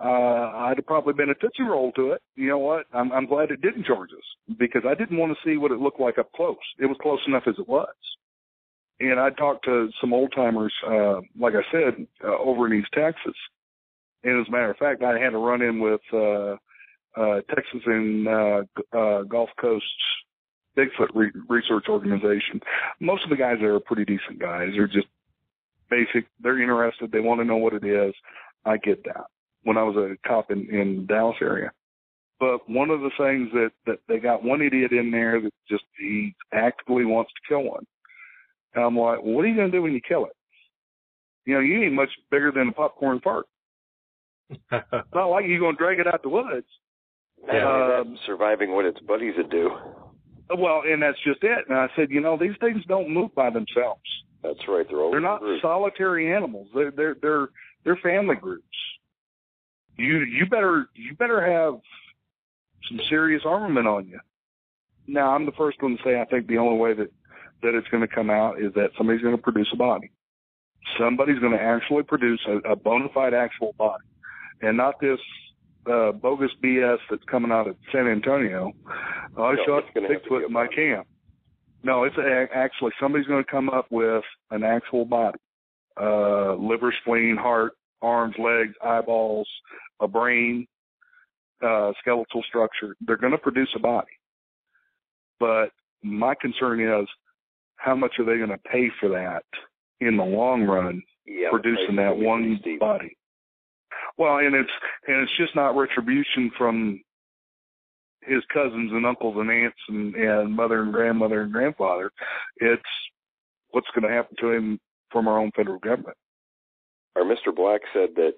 Uh, I'd have probably been a tootsie roll to it. You know what? I'm, I'm glad it didn't charge us because I didn't want to see what it looked like up close. It was close enough as it was and I talked to some old timers, uh, like I said, uh, over in East Texas. And as a matter of fact, I had a run in with uh, uh, Texas and uh, uh, Gulf Coast Bigfoot Re- Research Organization. Most of the guys there are pretty decent guys. They're just basic. They're interested. They want to know what it is. I get that. When I was a cop in, in Dallas area. But one of the things that, that they got one idiot in there that just he actively wants to kill one. And I'm like, well, what are you going to do when you kill it? You know, you ain't much bigger than a popcorn fart. It's not like you're going to drag it out the woods. Yeah, Um, surviving what its buddies would do. Well, and that's just it. And I said, you know, these things don't move by themselves. That's right. They're They're not groups. solitary animals. They're they're they're they're family groups. You you better you better have some serious armament on you. Now I'm the first one to say I think the only way that that it's going to come out is that somebody's going to produce a body. Somebody's going to actually produce a, a bona fide actual body, and not this uh, bogus BS that's coming out of San Antonio. I No, shot it's gonna have to be Bigfoot in my body. camp. No, it's a, actually somebody's going to come up with an actual body, uh, liver, spleen, heart, arms, legs, eyeballs, a brain, uh, skeletal structure. They're going to produce a body, but my concern is how much are they going to pay for that in the long run Yeah, producing that is gonna be one body. Well, and it's and it's just not retribution from his cousins and uncles and aunts and, and mother and grandmother and grandfather. It's what's going to happen to him from our own federal government. Our Mr. Black said that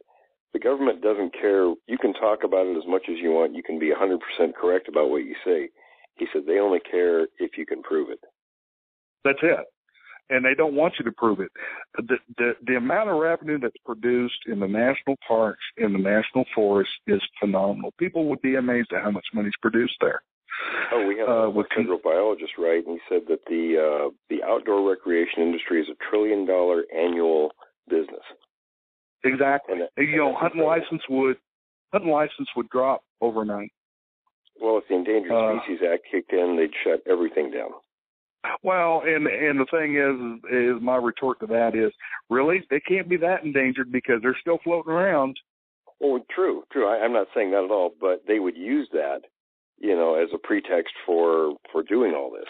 the government doesn't care. You can talk about it as much as you want. You can be 100% correct about what you say. He said they only care if you can prove it. That's it. And they don't want you to prove it. The, the the amount of revenue that's produced in the national parks, in the national forests, is phenomenal. People would be amazed at how much money's produced there. Oh, we have Uh, a with con- federal biologist, right? And he said that the uh, the outdoor recreation industry is a trillion dollar annual business. Exactly. And you know, and that's hunting license would hunting license would drop overnight. Well, if the Endangered Uh, Species Act kicked in, they'd shut everything down. Well, and and the thing is, is my retort to that is, really, they can't be that endangered because they're still floating around. Oh, true, true. I, I'm not saying that at all, but they would use that, you know, as a pretext for for doing all this.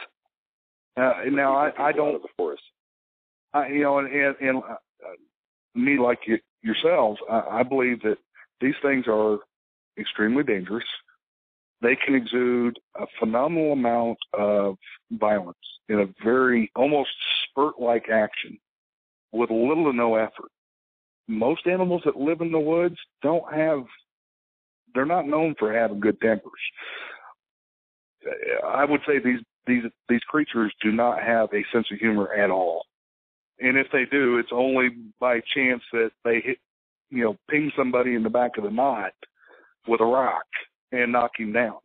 Uh, now I, I don't of the forest. I, you know, and and, and uh, me like you, yourselves, I, I believe that these things are extremely dangerous. They can exude a phenomenal amount of violence in a very almost spurt-like action with little to no effort. Most animals that live in the woods don't have. They're not known for having good tempers. I would say these these these creatures do not have a sense of humor at all and if they do, it's only by chance that they hit, you know, ping somebody in the back of the knot with a rock and knock him down.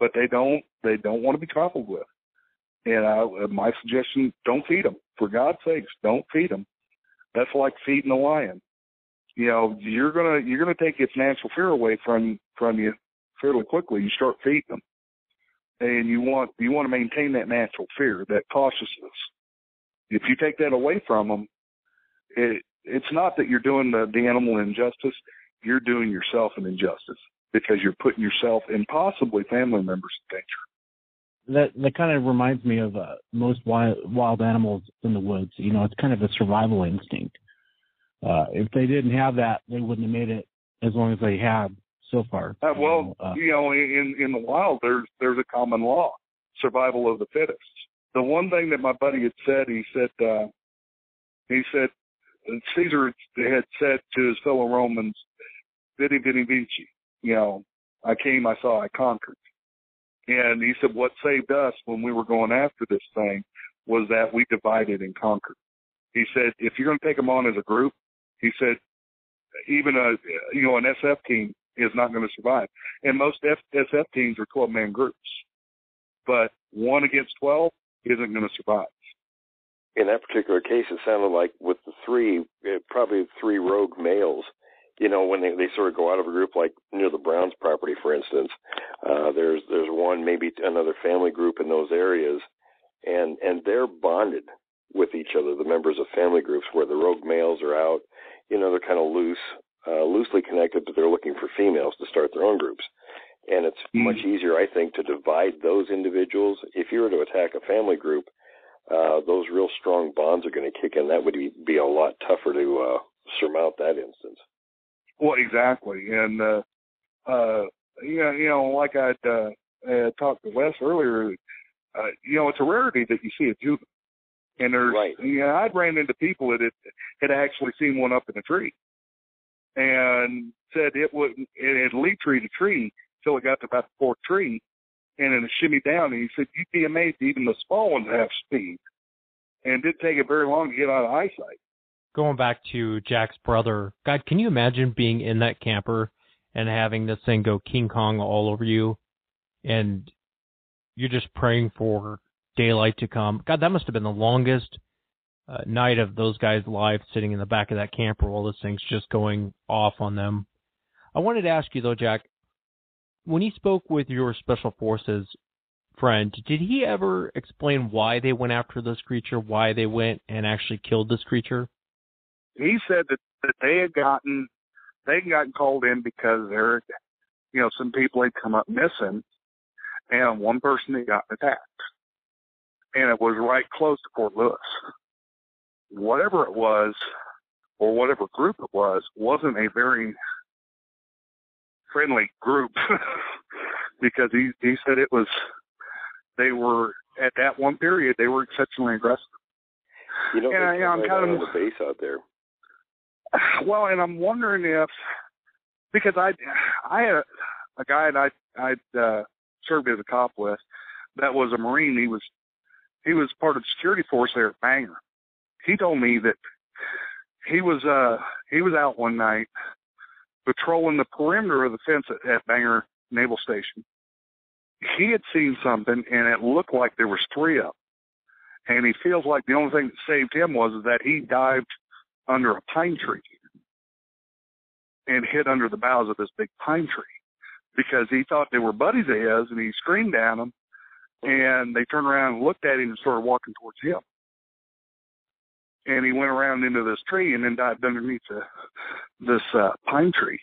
But they don't, they don't want to be trifled with. And I, uh, my suggestion: don't feed them. For God's sakes, don't feed them. That's like feeding a lion. You know, you're gonna you're gonna take its natural fear away from from you fairly quickly. You start feeding them, and you want you want to maintain that natural fear, that cautiousness if you take that away from them, it, it's not that you're doing the, the animal injustice. You're doing yourself an injustice because you're putting yourself and possibly family members in danger. That that kind of reminds me of uh, most wild wild animals in the woods. You know, it's kind of a survival instinct. Uh, if they didn't have that, they wouldn't have made it as long as they have so far. Uh, You well, know, uh, you know, in in the wild, there's there's a common law: survival of the fittest. The one thing that my buddy had said, he said, uh, he said, Caesar had said to his fellow Romans, "Vidi, vidi, vici." You know, I came, I saw, I conquered. And he said, what saved us when we were going after this thing was that we divided and conquered. He said, if you're going to take them on as a group, he said, even a you know an SF team is not going to survive. And most F, SF teams are 12 man groups, but one against 12 isn't going to survive. In that particular case, it sounded like with the three, eh, probably three rogue males. You know, when they they sort of go out of a group, like near the Browns property, for instance, uh, there's there's one maybe another family group in those areas, and and they're bonded with each other. The members of family groups where the rogue males are out, you know, they're kind of loose, uh, loosely connected, but they're looking for females to start their own groups. And it's Mm. much easier, I think, to divide those individuals. If you were to attack a family group, uh, those real strong bonds are going to kick in. That would be, be a lot tougher to uh, surmount that instance. Well, exactly, and uh, uh, you know, you know, like I'd uh, uh, talked to Wes earlier, uh, you know, it's a rarity that you see a juvenile, and there's, Right. you know, I'd ran into people that had, had actually seen one up in a tree, and said it wouldn't, it had leaped tree to tree till it got to about the fourth tree, and then it shimmied down, and he said you'd be amazed even the small ones have speed, and it didn't take it very long to get out of eyesight. Going back to Jack's brother, God, can you imagine being in that camper and having this thing go King Kong all over you, and you're just praying for daylight to come? God, that must have been the longest uh, night of those guys' lives, sitting in the back of that camper while this thing's just going off on them. I wanted to ask you though, Jack, when he spoke with your special forces friend, did he ever explain why they went after this creature, why they went and actually killed this creature? he said that, that they had gotten they had gotten called in because there you know some people had come up missing and one person had gotten attacked and it was right close to fort lewis whatever it was or whatever group it was wasn't a very friendly group because he he said it was they were at that one period they were exceptionally aggressive. You know, And I- I'm come kind of- the base out there. Well, and I'm wondering if because I I had a, a guy that I I'd uh, served as a cop with that was a Marine. He was he was part of the security force there at Bangor. He told me that he was uh he was out one night patrolling the perimeter of the fence at, at Bangor Naval Station. He had seen something and it looked like there was three of them. And he feels like the only thing that saved him was that he dived under a pine tree and hid under the boughs of this big pine tree because he thought they were buddies of his and he screamed at them and they turned around and looked at him and started walking towards him. And he went around into this tree and then dived underneath the, this uh, pine tree.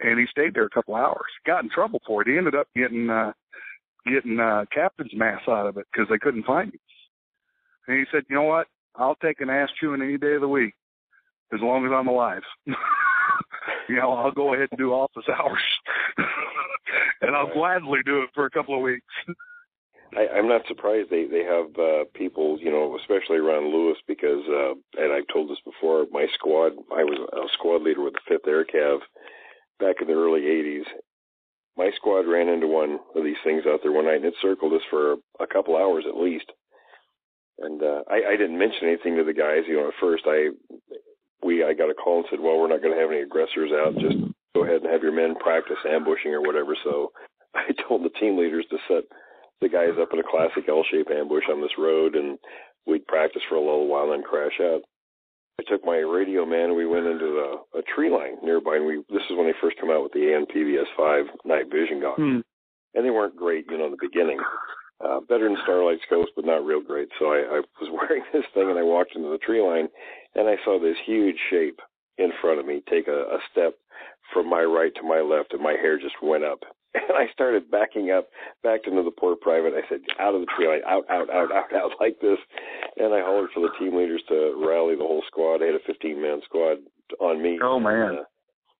And he stayed there a couple hours. Got in trouble for it. He ended up getting uh, getting uh, captain's mast out of it because they couldn't find him. And he said, "You know what? I'll take an ass chewing any day of the week as long as I'm alive. you know, I'll go ahead and do office hours, and I'll gladly do it for a couple of weeks." I, I'm not surprised they they have uh, people, you know, especially around Lewis, because uh, and I've told this before. My squad, I was a squad leader with the Fifth Air Cav back in the early '80s. My squad ran into one of these things out there one night, and it circled us for a couple hours at least. And uh, I, I didn't mention anything to the guys. You know, at first I we I got a call and said, "Well, we're not going to have any aggressors out. Just go ahead and have your men practice ambushing or whatever." So I told the team leaders to set the guys up in a classic L-shaped ambush on this road, and we'd practice for a little while and then crash out. I took my radio man and we went into a, a tree line nearby, and we this is when they first come out with the ANPVS five night vision goggles, and they weren't great, you know, in the beginning. Uh, better than Starlight scopes, but not real great. So I, I was wearing this thing, and I walked into the tree line, and I saw this huge shape in front of me take a, a step from my right to my left, and my hair just went up. And I started backing up, backed into the poor private. I said, out of the tree line, out, out, out, out, out, like this. And I hollered for the team leaders to rally the whole squad. I had a 15 man squad on me. Oh man. And, uh,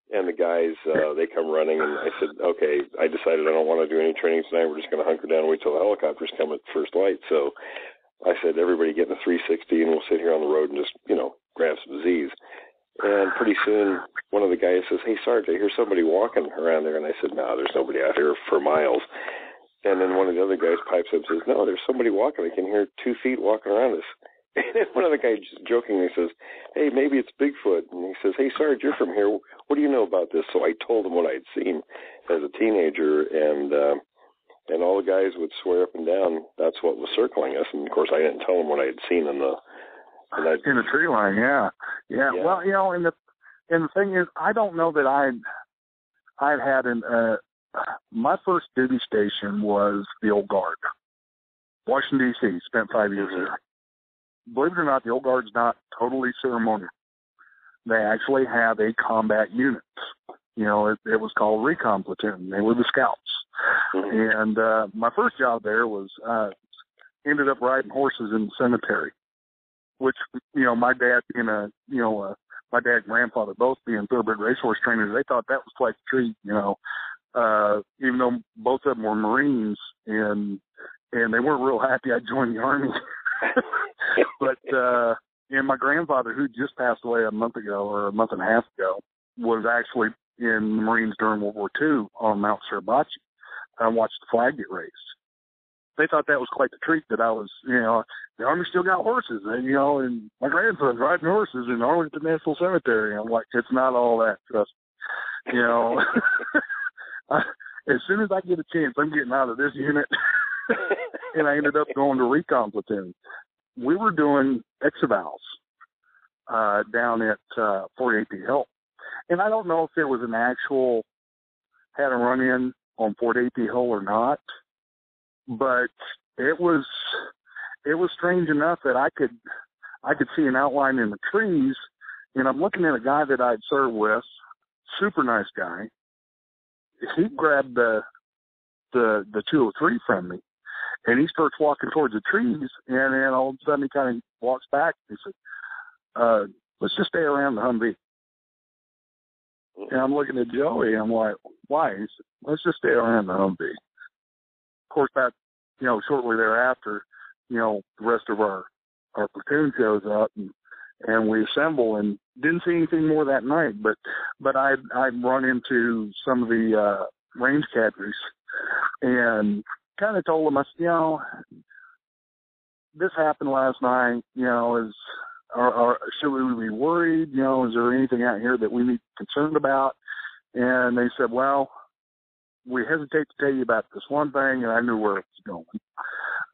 and the guys, uh, they come running, and I said, okay, I decided I don't want to do any training tonight. We're just going to hunker down and wait till the helicopters come at first light. So I said, everybody get in the 360, and we'll sit here on the road and just, you know, grab some Z's. And pretty soon, one of the guys says, "Hey, Sarge, I hear somebody walking around there." And I said, "No, there's nobody out here for miles." And then one of the other guys pipes up and says, "No, there's somebody walking. I can hear two feet walking around us." And one of the guys jokingly says, "Hey, maybe it's Bigfoot." And he says, "Hey, Sarge, you're from here. What do you know about this?" So I told him what I'd seen as a teenager, and uh, and all the guys would swear up and down that's what was circling us. And of course, I didn't tell them what I had seen in the in in the tree line. Yeah. yeah, Yeah. Well, you know, and the and the thing is, I don't know that I I had an uh, my first duty station was the old guard, Washington D.C. Spent five years Mhm. there. Believe it or not, the old guard's not totally ceremonial. They actually have a combat unit. You know, it, it was called recon platoon. They were the scouts. Mhm. And uh, my first job there was uh, ended up riding horses in the cemetery, which you know my dad being a you know uh, my dad and grandfather both being thoroughbred racehorse trainers, they thought that was quite a treat. You know, uh, even though both of them were Marines and and they weren't real happy I joined the army. but uh, and my grandfather, who just passed away a month ago or a month and a half ago, was actually in the Marines during World War II on Mount Suribachi. I watched the flag get raised. They thought that was quite the treat that I was, you know, the Army still got horses, and you know, and my grandson's riding horses in Arlington National Cemetery. I'm like, it's not all that, trust me. You know, I, as soon as I get a chance, I'm getting out of this unit. and I ended up going to recon platoon. We were doing exevals uh, down at uh, Fort AP Hill, and I don't know if there was an actual had a run in on Fort AP Hill or not, but it was it was strange enough that I could I could see an outline in the trees, and I'm looking at a guy that I'd served with, super nice guy. He grabbed the the the 203 from me, And he starts walking towards the trees, and then all of a sudden he kind of walks back. and He said, uh, "Let's just stay around the Humvee." And I'm looking at Joey. I'm like, "Why?" He said, "Let's just stay around the Humvee." Course, that you know, shortly thereafter, you know, the rest of our our platoon shows up and and we assemble and didn't see anything more that night. But but I I'd run into some of the uh, range cadres and kind of told them, I said, you know, this happened last night. You know, is are, are should we be worried? You know, is there anything out here that we need concerned about? And they said, well, we hesitate to tell you about this one thing, and I knew where it was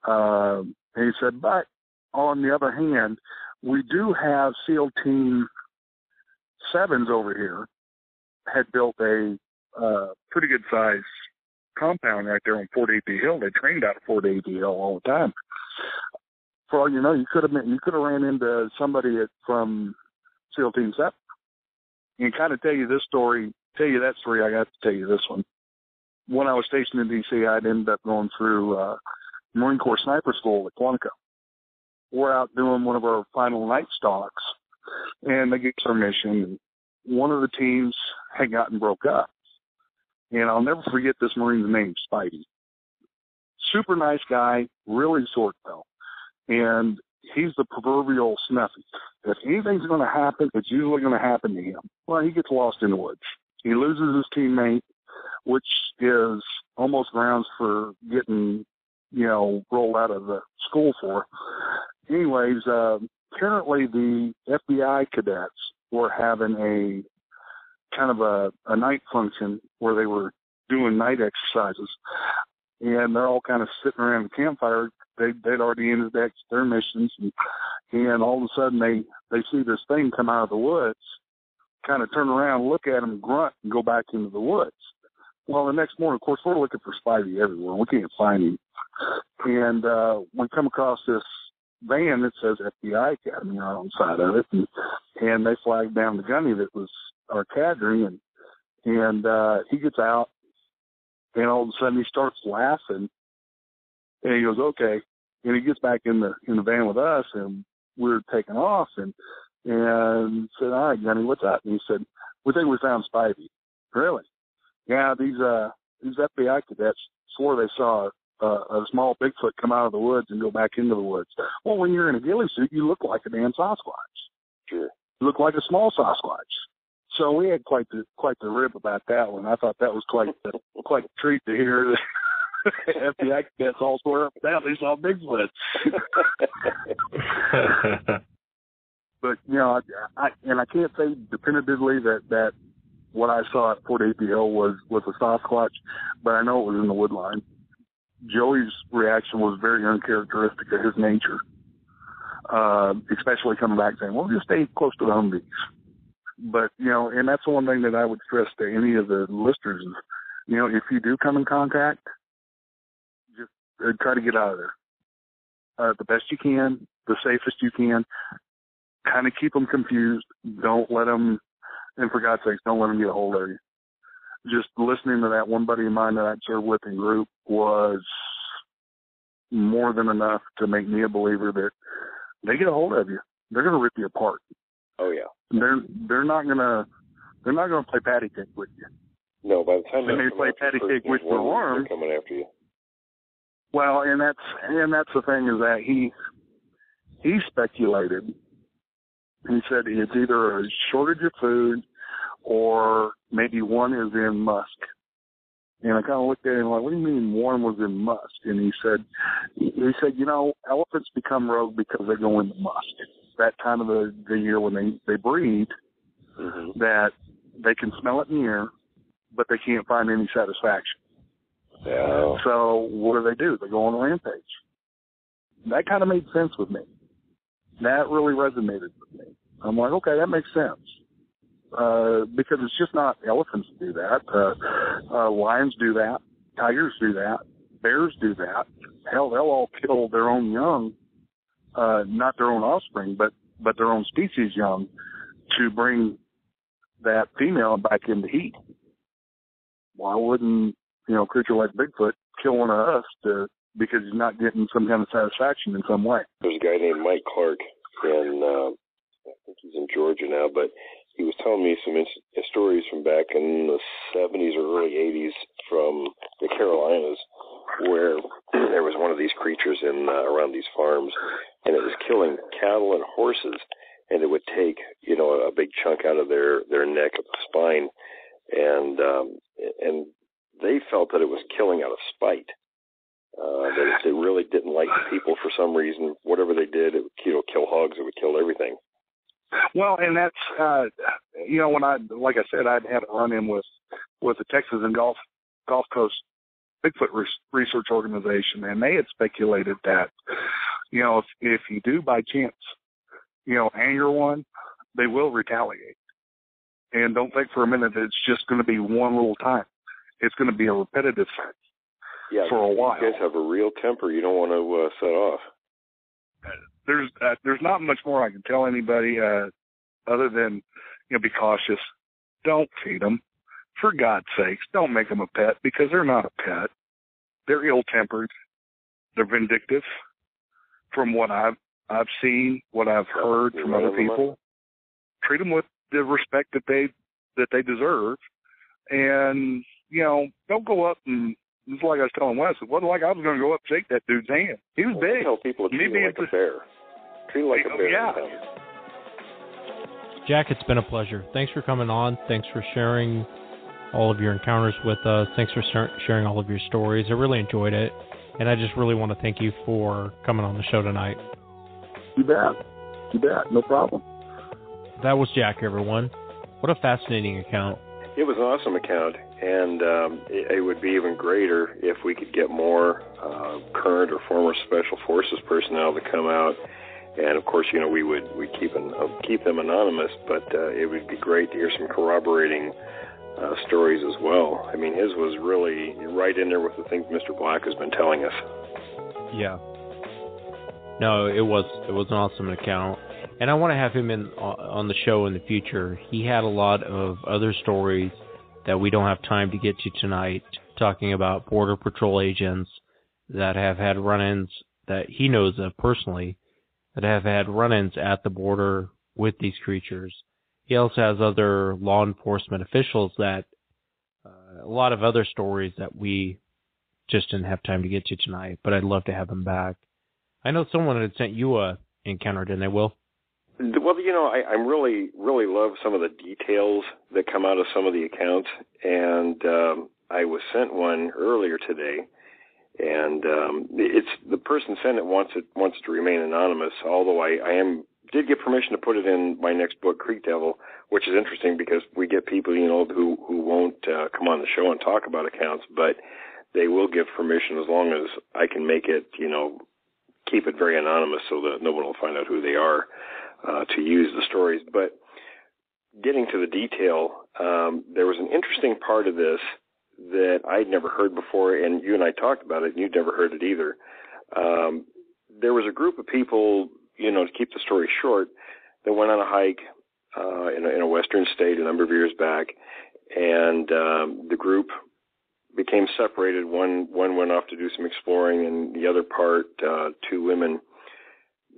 going. And he said, but on the other hand, we do have SEAL Team Sevens over here had built a uh, pretty good size compound right there on Fort A.P. Hill. They trained out of Fort A.P. Hill all the time. For all you know, you could have been, you could have ran into somebody at, from SEAL Team Seven. And kind of tell you this story, tell you that story. I got to tell you this one. When I was stationed in D.C., I'd ended up going through uh, Marine Corps Sniper School at Quantico we're out doing one of our final night stalks, and they get our mission. One of the teams had gotten broke up, and I'll never forget this Marine's name, Spivey. Super nice guy, really short though, and he's the proverbial snuffy. If anything's going to happen, it's usually going to happen to him. Well, he gets lost in the woods. He loses his teammate, which is almost grounds for getting, you know, rolled out of the school for anyways, uh, apparently the FBI cadets were having a kind of a, a night function where they were doing night exercises, and they're all kind of sitting around the campfire. They they'd already ended their, missions, and, and all of a sudden they they see this thing come out of the woods, kind of turn around, look at him, grunt, and go back into the woods. Well, the next morning, of course, we're looking for Spivey everywhere. We can't find him, and uh, we come across this van that says FBI Academy on the side of it, and, and they flagged down the gunny that was our cadre, and and uh, he gets out, and all of a sudden he starts laughing, and he goes, "Okay," and he gets back in the in the van with us, and we're taking off, and and said, "All right, Gunny, what's up?" And he said, "We think we found Spivey." Really? Yeah, these uh these FBI cadets swore they saw uh, a small Bigfoot come out of the woods and go back into the woods. Well, when you're in a ghillie suit, you look like a damn Sasquatch. Sure. You look like a small Sasquatch. So we had quite the quite the rib about that one. I thought that was quite the, quite a treat to hear that FBI cadets all swear up and down they saw Bigfoot. but you know, I, I and I can't say definitively that that what I saw at Fort AP Hill was was a Sasquatch, but I know it was in the woodline. Joey's reaction was very uncharacteristic of his nature, uh, especially coming back saying, "Well, just stay close to the Humvees." But you know, and that's the one thing that I would stress to any of the listeners is, you know, if you do come in contact, just uh, try to get out of there uh, the best you can, the safest you can. Kind of keep them confused. Don't let them, and for God's sakes, don't let them get a hold of you just listening to that one buddy of mine that I served with in group was more than enough to make me a believer that they get a hold of you. They're gonna rip you apart. Oh yeah. They're they're not gonna they're not gonna play patty cake with you. No, by the time they may play patty cake with your arm, they're coming after you. Well, and that's and that's the thing is that he he speculated. He said it's either a shortage of food or maybe one is in musth. And I kind of looked at him like, what do you mean one was in musth? And he said, he said, you know, elephants become rogue because they go into musth. That time of the, the year when they, they breed, mm-hmm. that they can smell it in the air, but they can't find any satisfaction. Yeah. So what do they do? They go on a rampage. That kind of made sense with me. That really resonated with me. I'm like, okay, that makes sense uh, because it's just not elephants do that. Uh, uh, lions do that. Tigers do that. Bears do that. Hell, they'll all kill their own young, uh, not their own offspring, but but their own species young, to bring that female back into heat. Why wouldn't you know a creature like Bigfoot kill one of us to because he's not getting some kind of satisfaction in some way. There's a guy named Mike Clark, and uh, I think he's in Georgia now, but he was telling me some in- stories from back in the 70s or early 80s from the Carolinas, where there was one of these creatures in uh, around these farms, and it was killing cattle and horses, and it would take you know a big chunk out of their their neck of the spine, and um, and they felt that it was killing out of spite. Uh, it, it really didn't like the people for some reason. Whatever they did, it would know kill hogs, it would kill everything. Well, and that's uh you know when I like I said I'd had a run in with with the Texas and Gulf Gulf Coast Bigfoot Research Organization, and they had speculated that you know if if you do by chance you know anger one, they will retaliate. And don't think for a minute that it's just going to be one little time. It's going to be a repetitive yeah, for a while. You guys have a real temper. You don't want to uh, set off there's uh, there's not much more I can tell anybody uh, other than you know be cautious. Don't feed them, for God's sakes. Don't make them a pet because they're not a pet. They're ill-tempered. They're vindictive. From what I've I've seen, what I've heard from other people, treat them with the respect that they that they deserve, and you know don't go up and it's like I was telling Wes, it wasn't like I was going to go up and shake that dude's hand. He was well, big. Tell people to treat him like a bear. Treat him like a oh, bear. Yeah. Jack, it's been a pleasure. Thanks for coming on. Thanks for sharing all of your encounters with us. Thanks for sharing all of your stories. I really enjoyed it, and I just really want to thank you for coming on the show tonight. You bet. You bet. No problem. That was Jack, everyone. What a fascinating account. It was an awesome account, and um, it, it, would be even greater if we could get more uh, current or former special forces personnel to come out. And of course, you know, we would we keep an, uh, keep them anonymous, but uh, it would be great to hear some corroborating uh, stories as well. I mean, his was really right in there with the things Mr. Black has been telling us. Yeah. No, it was it was an awesome account, and I want to have him in uh, on the show in the future. He had a lot of other stories that we don't have time to get to tonight, talking about Border Patrol agents that have had run ins that he knows of personally, that have had run ins at the border with these creatures. He also has other law enforcement officials that, uh, a lot of other stories that we just didn't have time to get to tonight, but I'd love to have him back. I know someone had sent you a encounter, didn't they, Will? Well, you know, I, I really, really love some of the details that come out of some of the accounts, and um, I was sent one earlier today, and um, it's the person sent it wants it wants to remain anonymous. Although I, I am did get permission to put it in my next book, Creek Devil, which is interesting because we get people, you know, who who won't uh, come on the show and talk about accounts, but they will give permission as long as I can make it, you know, keep it very anonymous so that no one will find out who they are uh, to use the stories. But getting to the detail, um, there was an interesting part of this that I'd never heard before, and you and I talked about it, and you'd never heard it either. Um, there was a group of people, you know, to keep the story short, that went on a hike uh, in, a, in a western state a number of years back, and um, the group became separated. One one went off to do some exploring, and the other part, uh, two women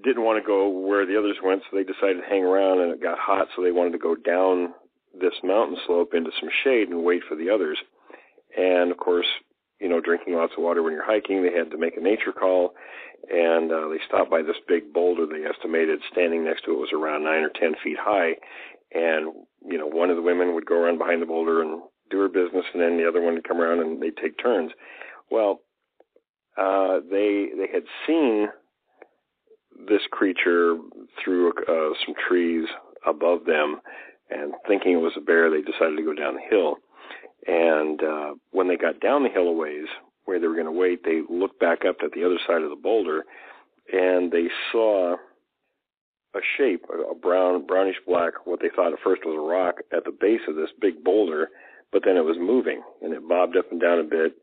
didn't want to go where the others went, so they decided to hang around, and it got hot, so they wanted to go down this mountain slope into some shade and wait for the others. And of course, you know, drinking lots of water when you're hiking, they had to make a nature call, and uh, they stopped by this big boulder. They estimated standing next to it was around nine or ten feet high, and you know, one of the women would go around behind the boulder and do her business, and then the other one would come around and they'd take turns. Well, uh, they they had seen this creature through uh, some trees above them, and thinking it was a bear, they decided to go down the hill. And uh, when they got down the hill a ways, where they were going to wait, they looked back up at the other side of the boulder, and they saw a shape, a brown, brownish black, what they thought at first was a rock at the base of this big boulder, but then it was moving and it bobbed up and down a bit.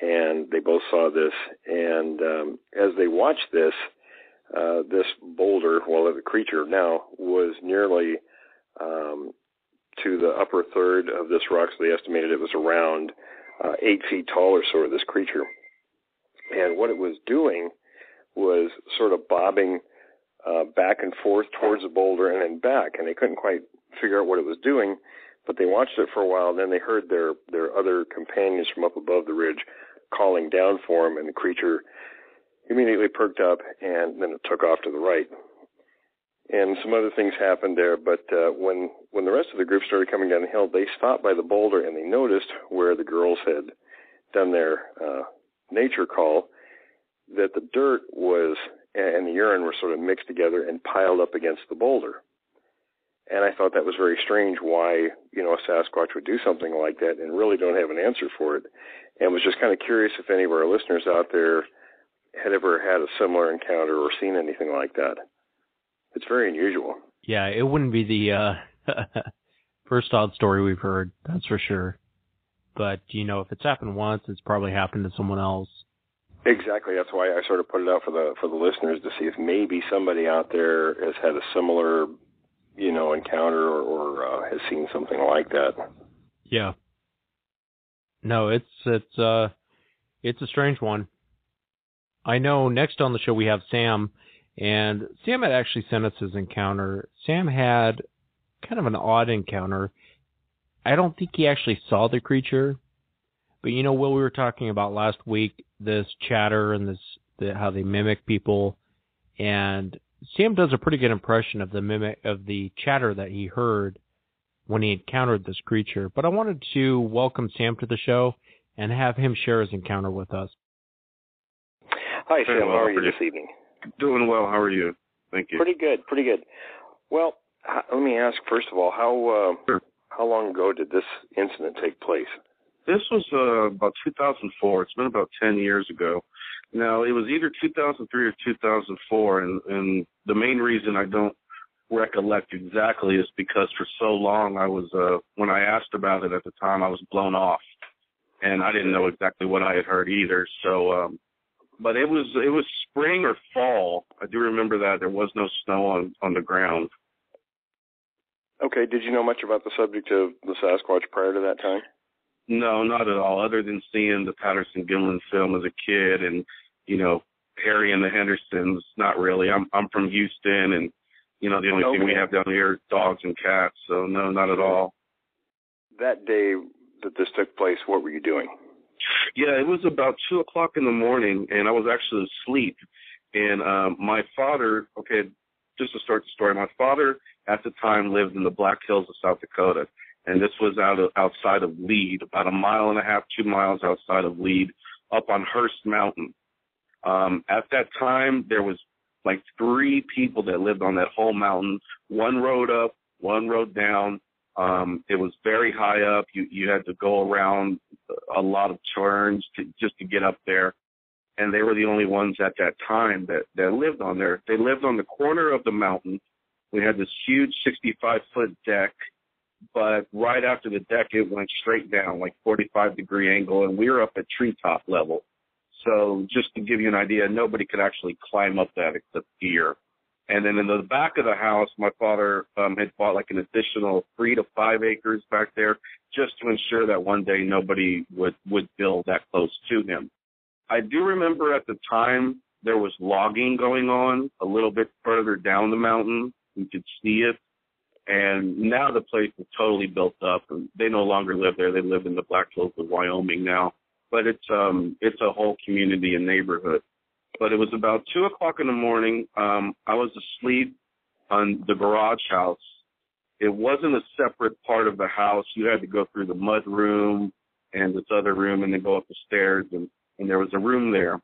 And they both saw this, and um, as they watched this, uh, this boulder, well, the creature now was nearly um, to the upper third of this rock. So they estimated it was around uh, eight feet tall or so. of This creature, and what it was doing was sort of bobbing uh, back and forth towards the boulder and then back, and they couldn't quite figure out what it was doing. But they watched it for a while, and then they heard their their other companions from up above the ridge calling down for him, and the creature immediately perked up, and then it took off to the right. And some other things happened there, but uh, when when the rest of the group started coming down the hill, they stopped by the boulder and they noticed where the girls had done their uh, nature call that the dirt was and the urine were sort of mixed together and piled up against the boulder. And I thought that was very strange why, you know, a Sasquatch would do something like that and really don't have an answer for it. And was just kind of curious if any of our listeners out there had ever had a similar encounter or seen anything like that. It's very unusual. Yeah, it wouldn't be the uh, first odd story we've heard, that's for sure. But you know, if it's happened once, it's probably happened to someone else. Exactly. That's why I sort of put it out for the for the listeners to see if maybe somebody out there has had a similar, you know, encounter or, or uh, has seen something like that. Yeah. No, it's it's uh it's a strange one. I know next on the show we have Sam and Sam had actually sent us his encounter. Sam had kind of an odd encounter. I don't think he actually saw the creature, but you know what we were talking about last week, this chatter and this the, how they mimic people, and Sam does a pretty good impression of the mimic of the chatter that he heard when he encountered this creature. But I wanted to welcome Sam to the show and have him share his encounter with us. Hi, Sam. How are you this evening? Doing well. How are you? Thank you. Pretty good. Pretty good. Well, let me ask first of all, how uh, sure. how long ago did this incident take place? This was uh, about 2004. It's been about 10 years ago. Now, it was either 2003 or 2004, and, and the main reason I don't recollect exactly is because for so long I was, uh, when I asked about it at the time, I was blown off, and I didn't know exactly what I had heard either. So, um, but it was it was spring or fall. I do remember that there was no snow on on the ground. Okay. Did you know much about the subject of the Sasquatch prior to that time? No, not at all. Other than seeing the Patterson Gimlin film as a kid, and you know Harry and the Hendersons. Not really. I'm I'm from Houston, and you know the only okay. thing we have down here is dogs and cats. So no, not at all. That day that this took place, what were you doing? Yeah, it was about two o'clock in the morning, and I was actually asleep. And um, my father, okay, just to start the story, my father at the time lived in the Black Hills of South Dakota, and this was out of, outside of Lead, about a mile and a half, two miles outside of Lead, up on Hearst Mountain. Um, at that time, there was like three people that lived on that whole mountain. One road up, one road down, um, it was very high up. You you had to go around a lot of turns to, just to get up there, and they were the only ones at that time that that lived on there. They lived on the corner of the mountain. We had this huge 65 foot deck, but right after the deck, it went straight down like 45 degree angle, and we were up at treetop level. So just to give you an idea, nobody could actually climb up that except deer. And then in the back of the house, my father um, had bought like an additional three to five acres back there just to ensure that one day nobody would, would build that close to him. I do remember at the time there was logging going on a little bit further down the mountain. You could see it. And now the place is totally built up and they no longer live there. They live in the Black Hills of Wyoming now. But it's um it's a whole community and neighborhood but it was about two o'clock in the morning. Um, I was asleep on the garage house. It wasn't a separate part of the house. You had to go through the mud room and this other room and then go up the stairs and, and there was a room there.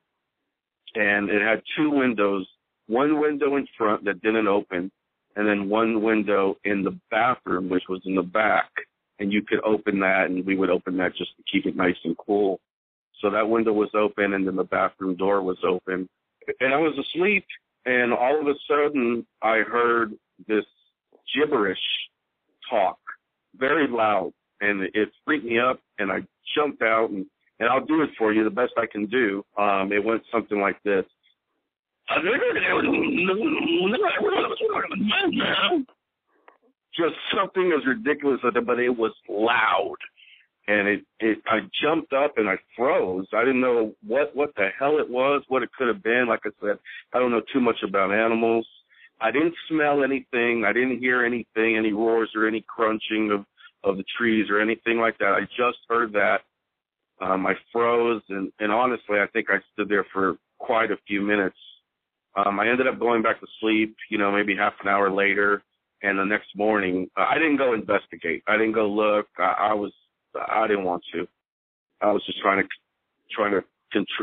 And it had two windows, one window in front that didn't open and then one window in the bathroom which was in the back. And you could open that and we would open that just to keep it nice and cool. So that window was open and then the bathroom door was open. And I was asleep and all of a sudden I heard this gibberish talk very loud and it freaked me up and I jumped out and, and I'll do it for you the best I can do. Um, it went something like this. Just something as ridiculous but it was loud and it it I jumped up and I froze. I didn't know what what the hell it was, what it could have been. Like I said, I don't know too much about animals. I didn't smell anything. I didn't hear anything, any roars or any crunching of of the trees or anything like that. I just heard that. Um, I froze, and and honestly, I think I stood there for quite a few minutes. Um, I ended up going back to sleep. You know, maybe half an hour later, and the next morning, I didn't go investigate. I didn't go look. I, I was I didn't want to. I was just trying to trying to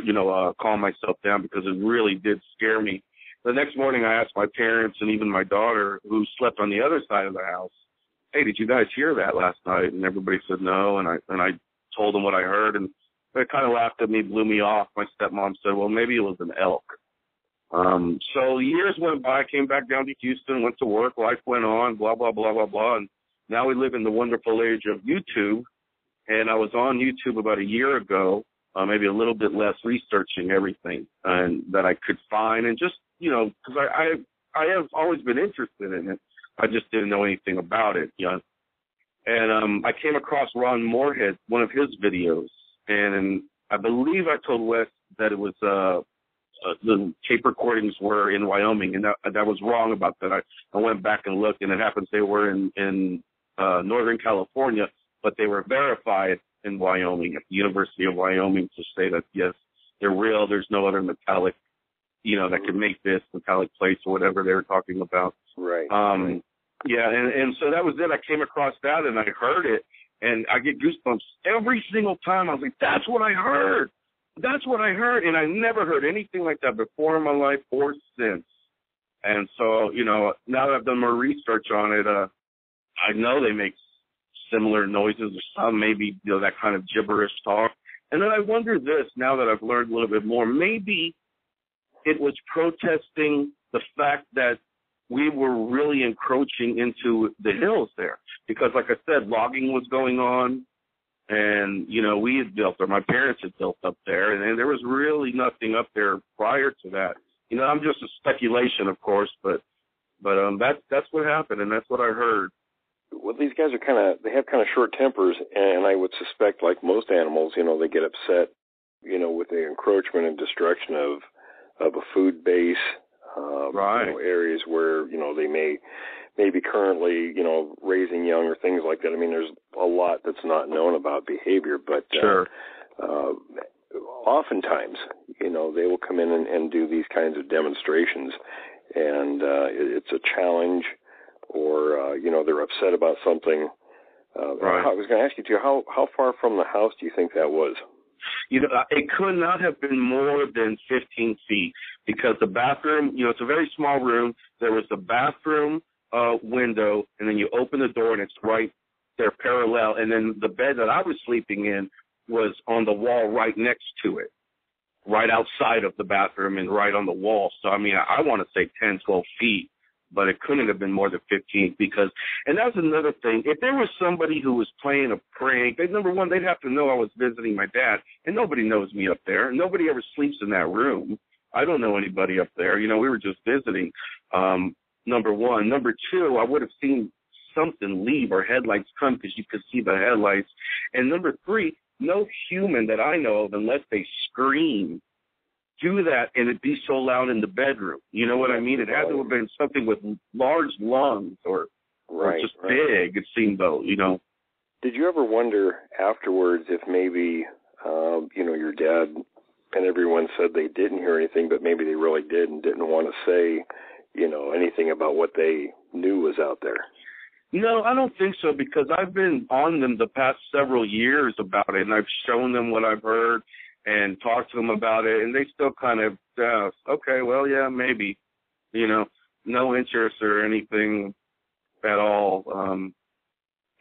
you know uh, calm myself down because it really did scare me. The next morning, I asked my parents and even my daughter, who slept on the other side of the house, "Hey, did you guys hear that last night?" And everybody said no. And I and I told them what I heard, and they kind of laughed at me, blew me off. My stepmom said, "Well, maybe it was an elk." Um, so years went by. I came back down to Houston, went to work. Life went on. Blah blah blah blah blah. And now we live in the wonderful age of YouTube and I was on YouTube about a year ago, uh, maybe a little bit less, researching everything and that I could find, and just you know, because I, I I have always been interested in it, I just didn't know anything about it, you know. And um, I came across Ron Morehead, one of his videos, and I believe I told Wes that it was uh, uh, the tape recordings were in Wyoming, and that, that was wrong about that. I, I went back and looked, and it happens they were in in uh, Northern California, but they were verified in Wyoming at the University of Wyoming to say that yes, they're real. There's no other metallic, you know, that can make this metallic plates or whatever they were talking about. Right. Um, yeah, and and so that was it. I came across that and I heard it, and I get goosebumps every single time. I was like, that's what I heard. That's what I heard, and I never heard anything like that before in my life or since. And so, you know, now that I've done more research on it, uh, I know they make similar noises or some maybe you know that kind of gibberish talk. And then I wonder this now that I've learned a little bit more, maybe it was protesting the fact that we were really encroaching into the hills there because like I said, logging was going on and you know we had built or my parents had built up there and, and there was really nothing up there prior to that. You know, I'm just a speculation of course, but but um that's that's what happened and that's what I heard well, these guys are kind of they have kind of short tempers, and I would suspect, like most animals, you know, they get upset, you know, with the encroachment and destruction of of a food base, uh, right. you know, areas where you know they may maybe currently, you know, raising young or things like that. I mean, there's a lot that's not known about behavior, but uh, sure. Uh, oftentimes, you know, they will come in and, and do these kinds of demonstrations, and uh, it, it's a challenge or uh, you know they're upset about something. Uh, right. I was going to ask you too. How how far from the house do you think that was? You know, it could not have been more than 15 feet because the bathroom, you know, it's a very small room. There was the bathroom uh, window, and then you open the door, and it's right there parallel. And then the bed that I was sleeping in was on the wall right next to it, right outside of the bathroom and right on the wall. So, I mean, I, I want to say 10, 12 feet but it couldn't have been more than 15 because, and that's another thing. If there was somebody who was playing a prank, they, number one, they'd have to know I was visiting my dad, and nobody knows me up there. Nobody ever sleeps in that room. I don't know anybody up there. You know, we were just visiting. Um, number one. Number two, I would have seen something leave or headlights come because you could see the headlights. And number three, no human that I know of, unless they scream, do that and it be so loud in the bedroom. You know what I mean? It had to have been something with large lungs or, right, or just right. big. It seemed though, you know. Did you ever wonder afterwards if maybe um, you know your dad and everyone said they didn't hear anything, but maybe they really did and didn't want to say, you know, anything about what they knew was out there? No, I don't think so because I've been on them the past several years about it, and I've shown them what I've heard and talk to them about it, and they still kind of, uh, okay, well, yeah, maybe, you know, no interest or anything at all. Um,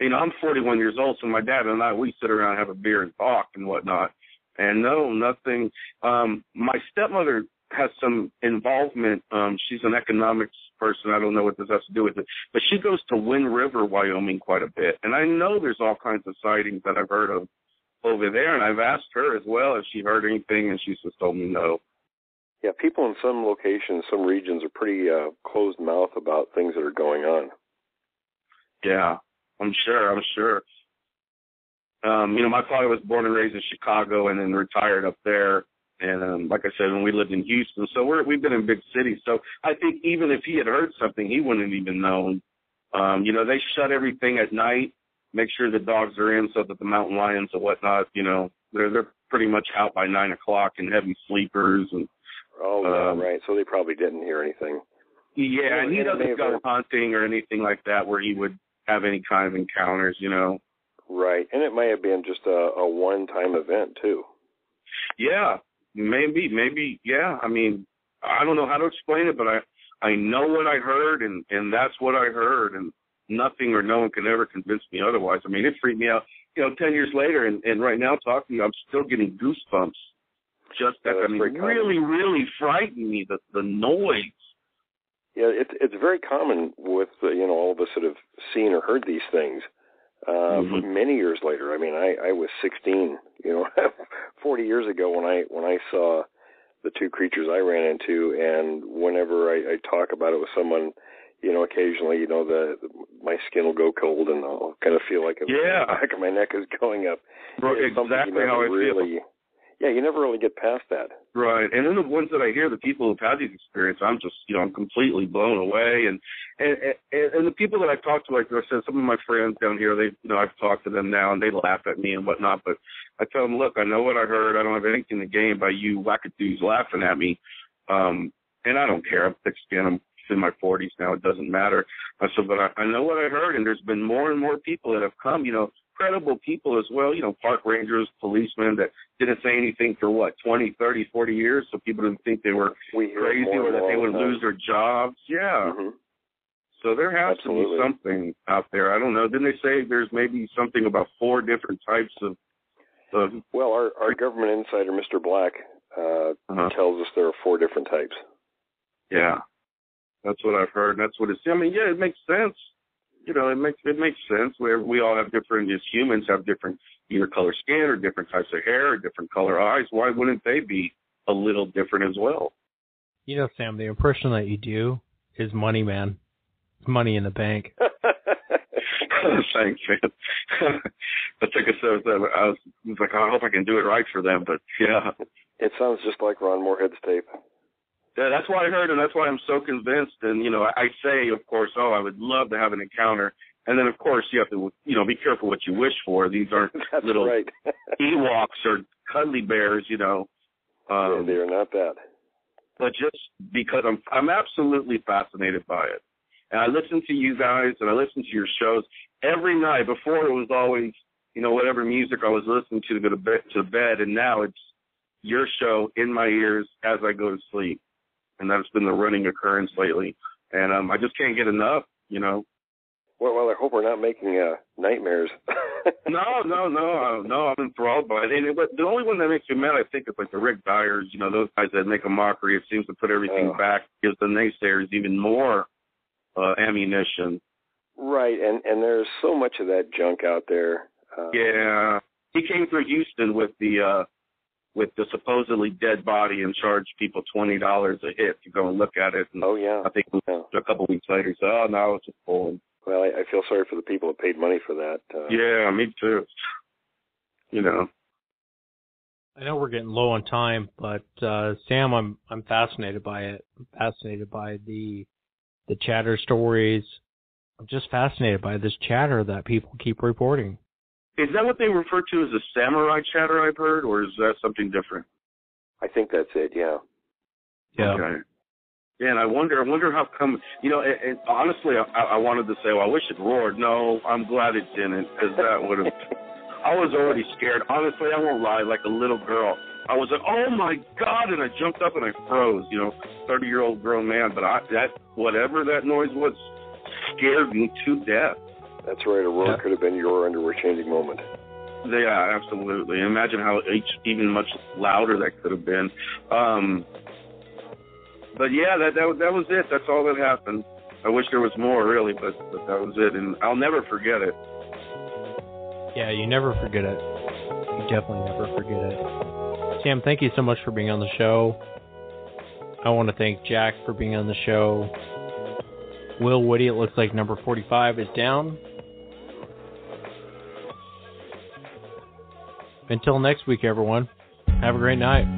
you know, I'm 41 years old, so my dad and I, we sit around have a beer and talk and whatnot. And no, nothing. Um, my stepmother has some involvement. Um, she's an economics person. I don't know what this has to do with it, but she goes to Wind River, Wyoming, quite a bit. And I know there's all kinds of sightings that I've heard of over there, and I've asked her as well if she heard anything, and she's just told me no. Yeah, people in some locations, some regions are pretty uh, closed mouth about things that are going on. Yeah, I'm sure. I'm sure. Um, you know, my father was born and raised in Chicago and then retired up there. And um, like I said, when we lived in Houston, so we're we've been in big cities. So I think even if he had heard something, he wouldn't have even known. Um, you know, they shut everything at night, make sure the dogs are in so that the mountain lions and whatnot, you know, they're they're pretty much out by nine o'clock and heavy sleepers and Oh, yeah, Um, right. So they probably didn't hear anything. yeah, and he And it may doesn't go hunting or anything like that where he would have any kind of encounters, you know. Right, and it may have been just a, a one-time event too. Yeah, maybe, maybe, yeah. I mean, I don't know how to explain it, but I I know what I heard, and and that's what I heard, and nothing or no one can ever convince me otherwise. I mean, it freaked me out. You know, ten years later, and and right now talking, to you, I'm still getting goosebumps. Just that, Yeah, I mean, common. really, really frightened me. The the noise. Yeah, it's it's very common with uh, you know all of us that have seen or heard these things. Uh, Mhm. Many years later, I mean, I I was 16, you know, 40 years ago when I when I saw the two creatures I ran into, and whenever I, I talk about it with someone, you know, occasionally, you know, the my skin will go cold, and I'll kind of feel like it, Yeah. the back of my neck is going up. Bro, It's exactly how I feel. really, Yeah, you never really get past that. Right, and then the ones that I hear, the people who've had these experiences, I'm just, you know, I'm completely blown away. And and and, and the people that I've talked to, like I said, some of my friends down here, they, you know, I've talked to them now, and they laugh at me and whatnot. But I tell them, look, I know what I heard. I don't have anything to gain by you wackadoos laughing at me. Um, and I don't care. I'm thick skinned. I'm in my 40s now. It doesn't matter. I said, but I, I know what I heard, and there's been more and more people that have come. You know, credible people as well. You know, park rangers, policemen that didn't say anything for what 20, 30, 40 years, so people didn't think they were We crazy or that they would time. lose their jobs. Yeah. Mhm. So there has to be something out there. I don't know. Didn't they say there's maybe something about four different types of of Well, our our government insider, Mr. Black, uh, uh tells us there are four different types. Yeah, that's what I've heard. That's what it's. I mean, yeah, it makes sense. You know, it makes it makes sense. Where we all have different, as humans, have different either color skin or different types of hair or different color eyes. Why wouldn't they be a little different as well? You know, Sam, the impression that you do is money, man. Money in the bank. Thanks, man. I took a sip. of that. I was, I was like, I hope I can do it right for them. But yeah, It sounds just like Ron Morehead's tape. Yeah, that's what I heard, and that's why I'm so convinced. And you know, I, say, of course, oh, I would love to have an encounter, and then of course you have to, you know, be careful what you wish for. These aren't That's little right. Ewoks or cuddly bears, you know. yeah, Um, they are not that. but just because I'm, I'm absolutely fascinated by it, and I listen to you guys, and I listen to your shows every night. Before it was always, you know, whatever music I was listening to to go to bed, to bed, and now it's your show in my ears as I go to sleep and that's been the running occurrence lately. And um, I just can't get enough, you know. Well, well, I hope we're not making uh, nightmares. No, no, no, uh, no. I'm enthralled by it. And it, but the only one that makes me mad, I think, is like the Rick Dyers. You know, those guys that make a mockery. It seems to put everything Oh. back, gives the naysayers even more uh, ammunition. right, and and there's so much of that junk out there. Uh, Yeah, he came through Houston with the uh, with the supposedly dead body and charge people twenty dollars a hit to go and look at it. And Oh yeah. I think yeah. a couple weeks later, he said, "Oh no, it's just pulling." Well, I, I feel sorry for the people that paid money for that. Uh, Yeah, me too. You know. I know we're getting low on time, but uh, Sam, I'm I'm fascinated by it. I'm fascinated by the the chatter stories. I'm just fascinated by this chatter that people keep reporting. Is that what they refer to as a samurai chatter I've heard, or is that something different? I think that's it. Yeah. Okay. Yeah, and I wonder, I wonder how come, you know, and, and honestly, I, I wanted to say, well, I wish it roared. No, I'm glad it didn't, because that would have, I was already scared. Honestly, I won't lie, like a little girl. I was like, oh my God, and I jumped up and I froze, you know, 30 year old grown man, but I, that, whatever that noise was, scared me to death. That's right. A roar Yeah. could have been your underwear changing moment. Yeah, absolutely. Imagine how each, even much louder that could have been. Um, but yeah, that that that was it. That's all that happened. I wish there was more, really, but but that was it, and I'll never forget it. Yeah, you never forget it. You definitely never forget it. Sam, thank you so much for being on the show. I want to thank Jack for being on the show. Will Woody, it looks like number 45 is down. Until next week, everyone. Have a great night.